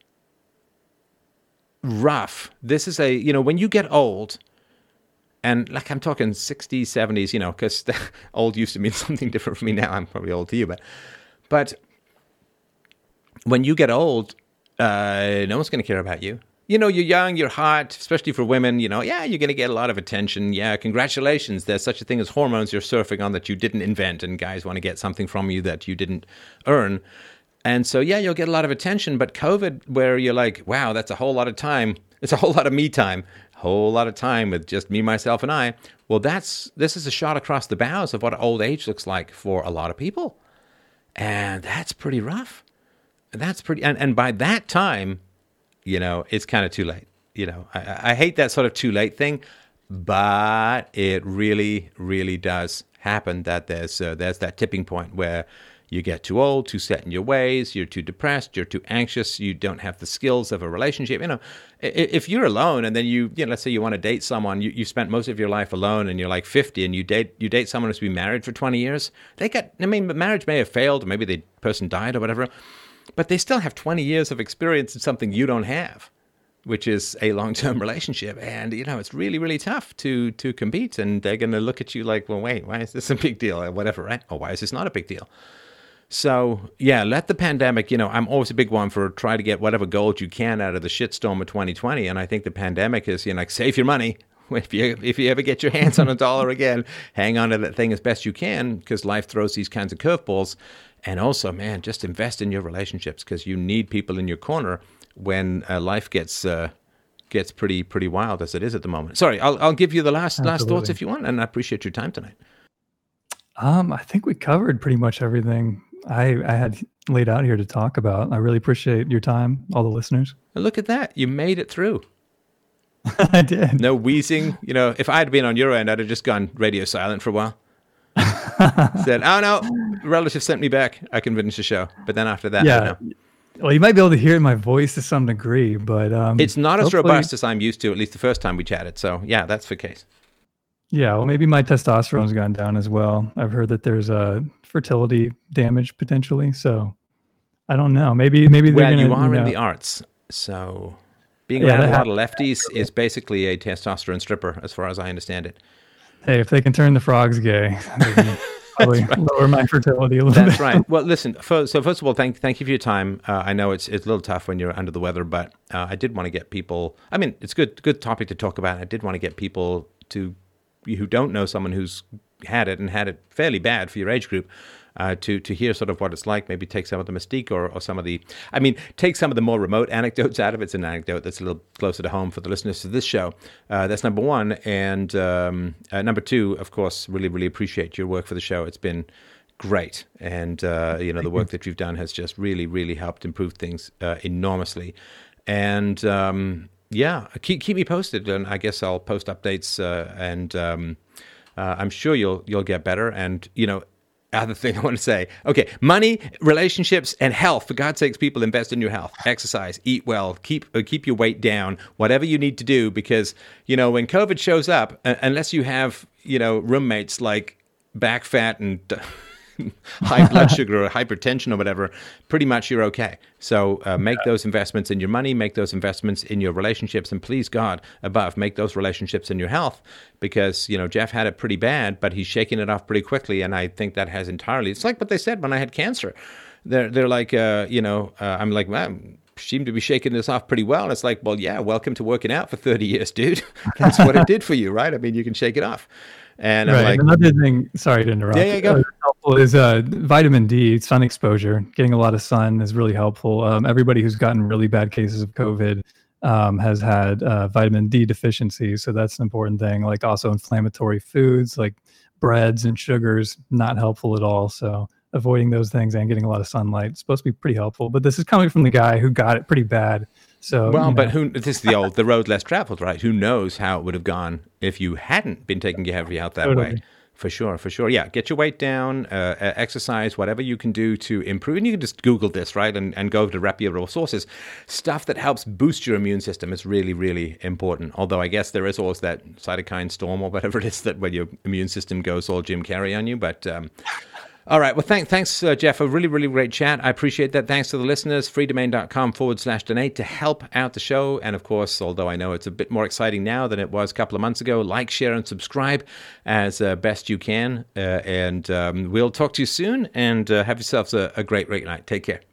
rough. This is a you know when you get old, And like I'm talking 60s, 70s, you know, because old used to mean something different for me now. I'm probably old to you, but but when you get old, uh, no one's going to care about you. You know, you're young, you're hot, especially for women. You know, yeah, you're going to get a lot of attention. Yeah, congratulations. There's such a thing as hormones you're surfing on that you didn't invent, and guys want to get something from you that you didn't earn. And so, yeah, you'll get a lot of attention. But COVID, where you're like, wow, that's a whole lot of time. It's a whole lot of me time, whole lot of time with just me, myself, and I. Well, that's this is a shot across the bows of what old age looks like for a lot of people, and that's pretty rough. That's pretty. And, and by that time, you know, it's kind of too late. You know, I, I hate that sort of too late thing, but it really, really does happen that there's uh, there's that tipping point where you get too old, too set in your ways, you're too depressed, you're too anxious, you don't have the skills of a relationship. You know, if you're alone and then you, you know, let's say you want to date someone, you, you spent most of your life alone and you're like 50 and you date you date someone who's been married for 20 years, they got, I mean, marriage may have failed, maybe the person died or whatever, but they still have 20 years of experience in something you don't have which is a long-term relationship. And you know it's really really tough to to compete. And they're going to look at you like well wait why is this a big deal? Or whatever right? Or why is this not a big deal? So yeah let the pandemic you know i'm always a big one for try to get whatever gold you can out of the shitstorm of 2020 and i think the pandemic is you know like save your money. If you if you ever get your hands on a dollar again hang on to that thing as best you can because life throws these kinds of curveballs and also, man, just invest in your relationships because you need people in your corner when uh, life gets uh, gets pretty pretty wild as it is at the moment. Sorry, I'll I'll give you the last Absolutely. last thoughts if you want, and I appreciate your time tonight. Um, I think we covered pretty much everything I I had laid out here to talk about. I really appreciate your time, all the listeners. Look at that, you made it through. I did. No wheezing. You know, if I had been on your end, I'd have just gone radio silent for a while. Said, "Oh no, relative sent me back. I can finish the show." But then after that, yeah. Well, you might be able to hear in my voice to some degree, but um, it's not as robust as I'm used to. At least the first time we chatted. So yeah, that's the case. Yeah, well, maybe my testosterone's gone down as well. I've heard that there's a fertility damage potentially. So I don't know. Maybe maybe well, gonna, you are you know, in the arts, so being yeah, around a lot of lefties is basically a testosterone stripper, as far as I understand it. Hey, if they can turn the frogs gay, probably right. lower my fertility a little That's bit. right. Well, listen. For, so first of all, thank thank you for your time. Uh, I know it's it's a little tough when you're under the weather, but uh, I did want to get people. I mean, it's good good topic to talk about. I did want to get people to who don't know someone who's had it and had it fairly bad for your age group uh, to to hear sort of what it's like. Maybe take some of the mystique or, or some of the, I mean, take some of the more remote anecdotes out of it. It's an anecdote that's a little closer to home for the listeners to this show. Uh, that's number one, and um, uh, number two, of course, really really appreciate your work for the show. It's been great, and uh, you know the work that you've done has just really really helped improve things uh, enormously, and. Um, yeah, keep keep me posted, and I guess I'll post updates, uh, and um, I'm sure you'll you'll get better. And you know, other thing I want to say. Okay, money, relationships, and health. For God's sakes, people invest in your health. Exercise, eat well, keep uh, keep your weight down. Whatever you need to do, because you know when COVID shows up, uh, unless you have you know roommates like back fat and high blood sugar or hypertension or whatever, pretty much you're okay. So uh, make those investments in your money, make those investments in your relationships, and please God above, make those relationships in your health because you know Jeff had it pretty bad, but he's shaking it off pretty quickly, and I think that has entirely. It's like what they said when I had cancer. They're they're like uh, you know uh, I'm like man seem to be shaking this off pretty well. And it's like, well, yeah, welcome to working out for 30 years, dude. That's what it did for you, right? I mean, you can shake it off. And right. Like, another thing, sorry to interrupt. Yeah, yeah, go. Helpful is uh, vitamin D, sun exposure. Getting a lot of sun is really helpful. Um, everybody who's gotten really bad cases of COVID um, has had uh, vitamin D deficiency, so that's an important thing. Like also inflammatory foods like breads and sugars, not helpful at all. So avoiding those things and getting a lot of sunlight is supposed to be pretty helpful. But this is coming from the guy who got it pretty bad so well, but who? This is the old the road less traveled, right? Who knows how it would have gone if you hadn't been taking care of your health that totally. way? For sure, for sure. Yeah, get your weight down, uh, exercise, whatever you can do to improve. And you can just Google this, right? And, and go to reputable sources. Stuff that helps boost your immune system is really, really important. Although I guess there is always that cytokine storm or whatever it is that when your immune system goes all Jim Carrey on you. But um, All right. Well, thank, thanks, uh, Jeff. A really, really great chat. I appreciate that. Thanks to the listeners. freedomain.com forward slash donate to help out the show. And of course, although I know it's a bit more exciting now than it was a couple of months ago, like, share, and subscribe as uh, best you can. Uh, and um, we'll talk to you soon and uh, have yourselves a, a great, great night. Take care.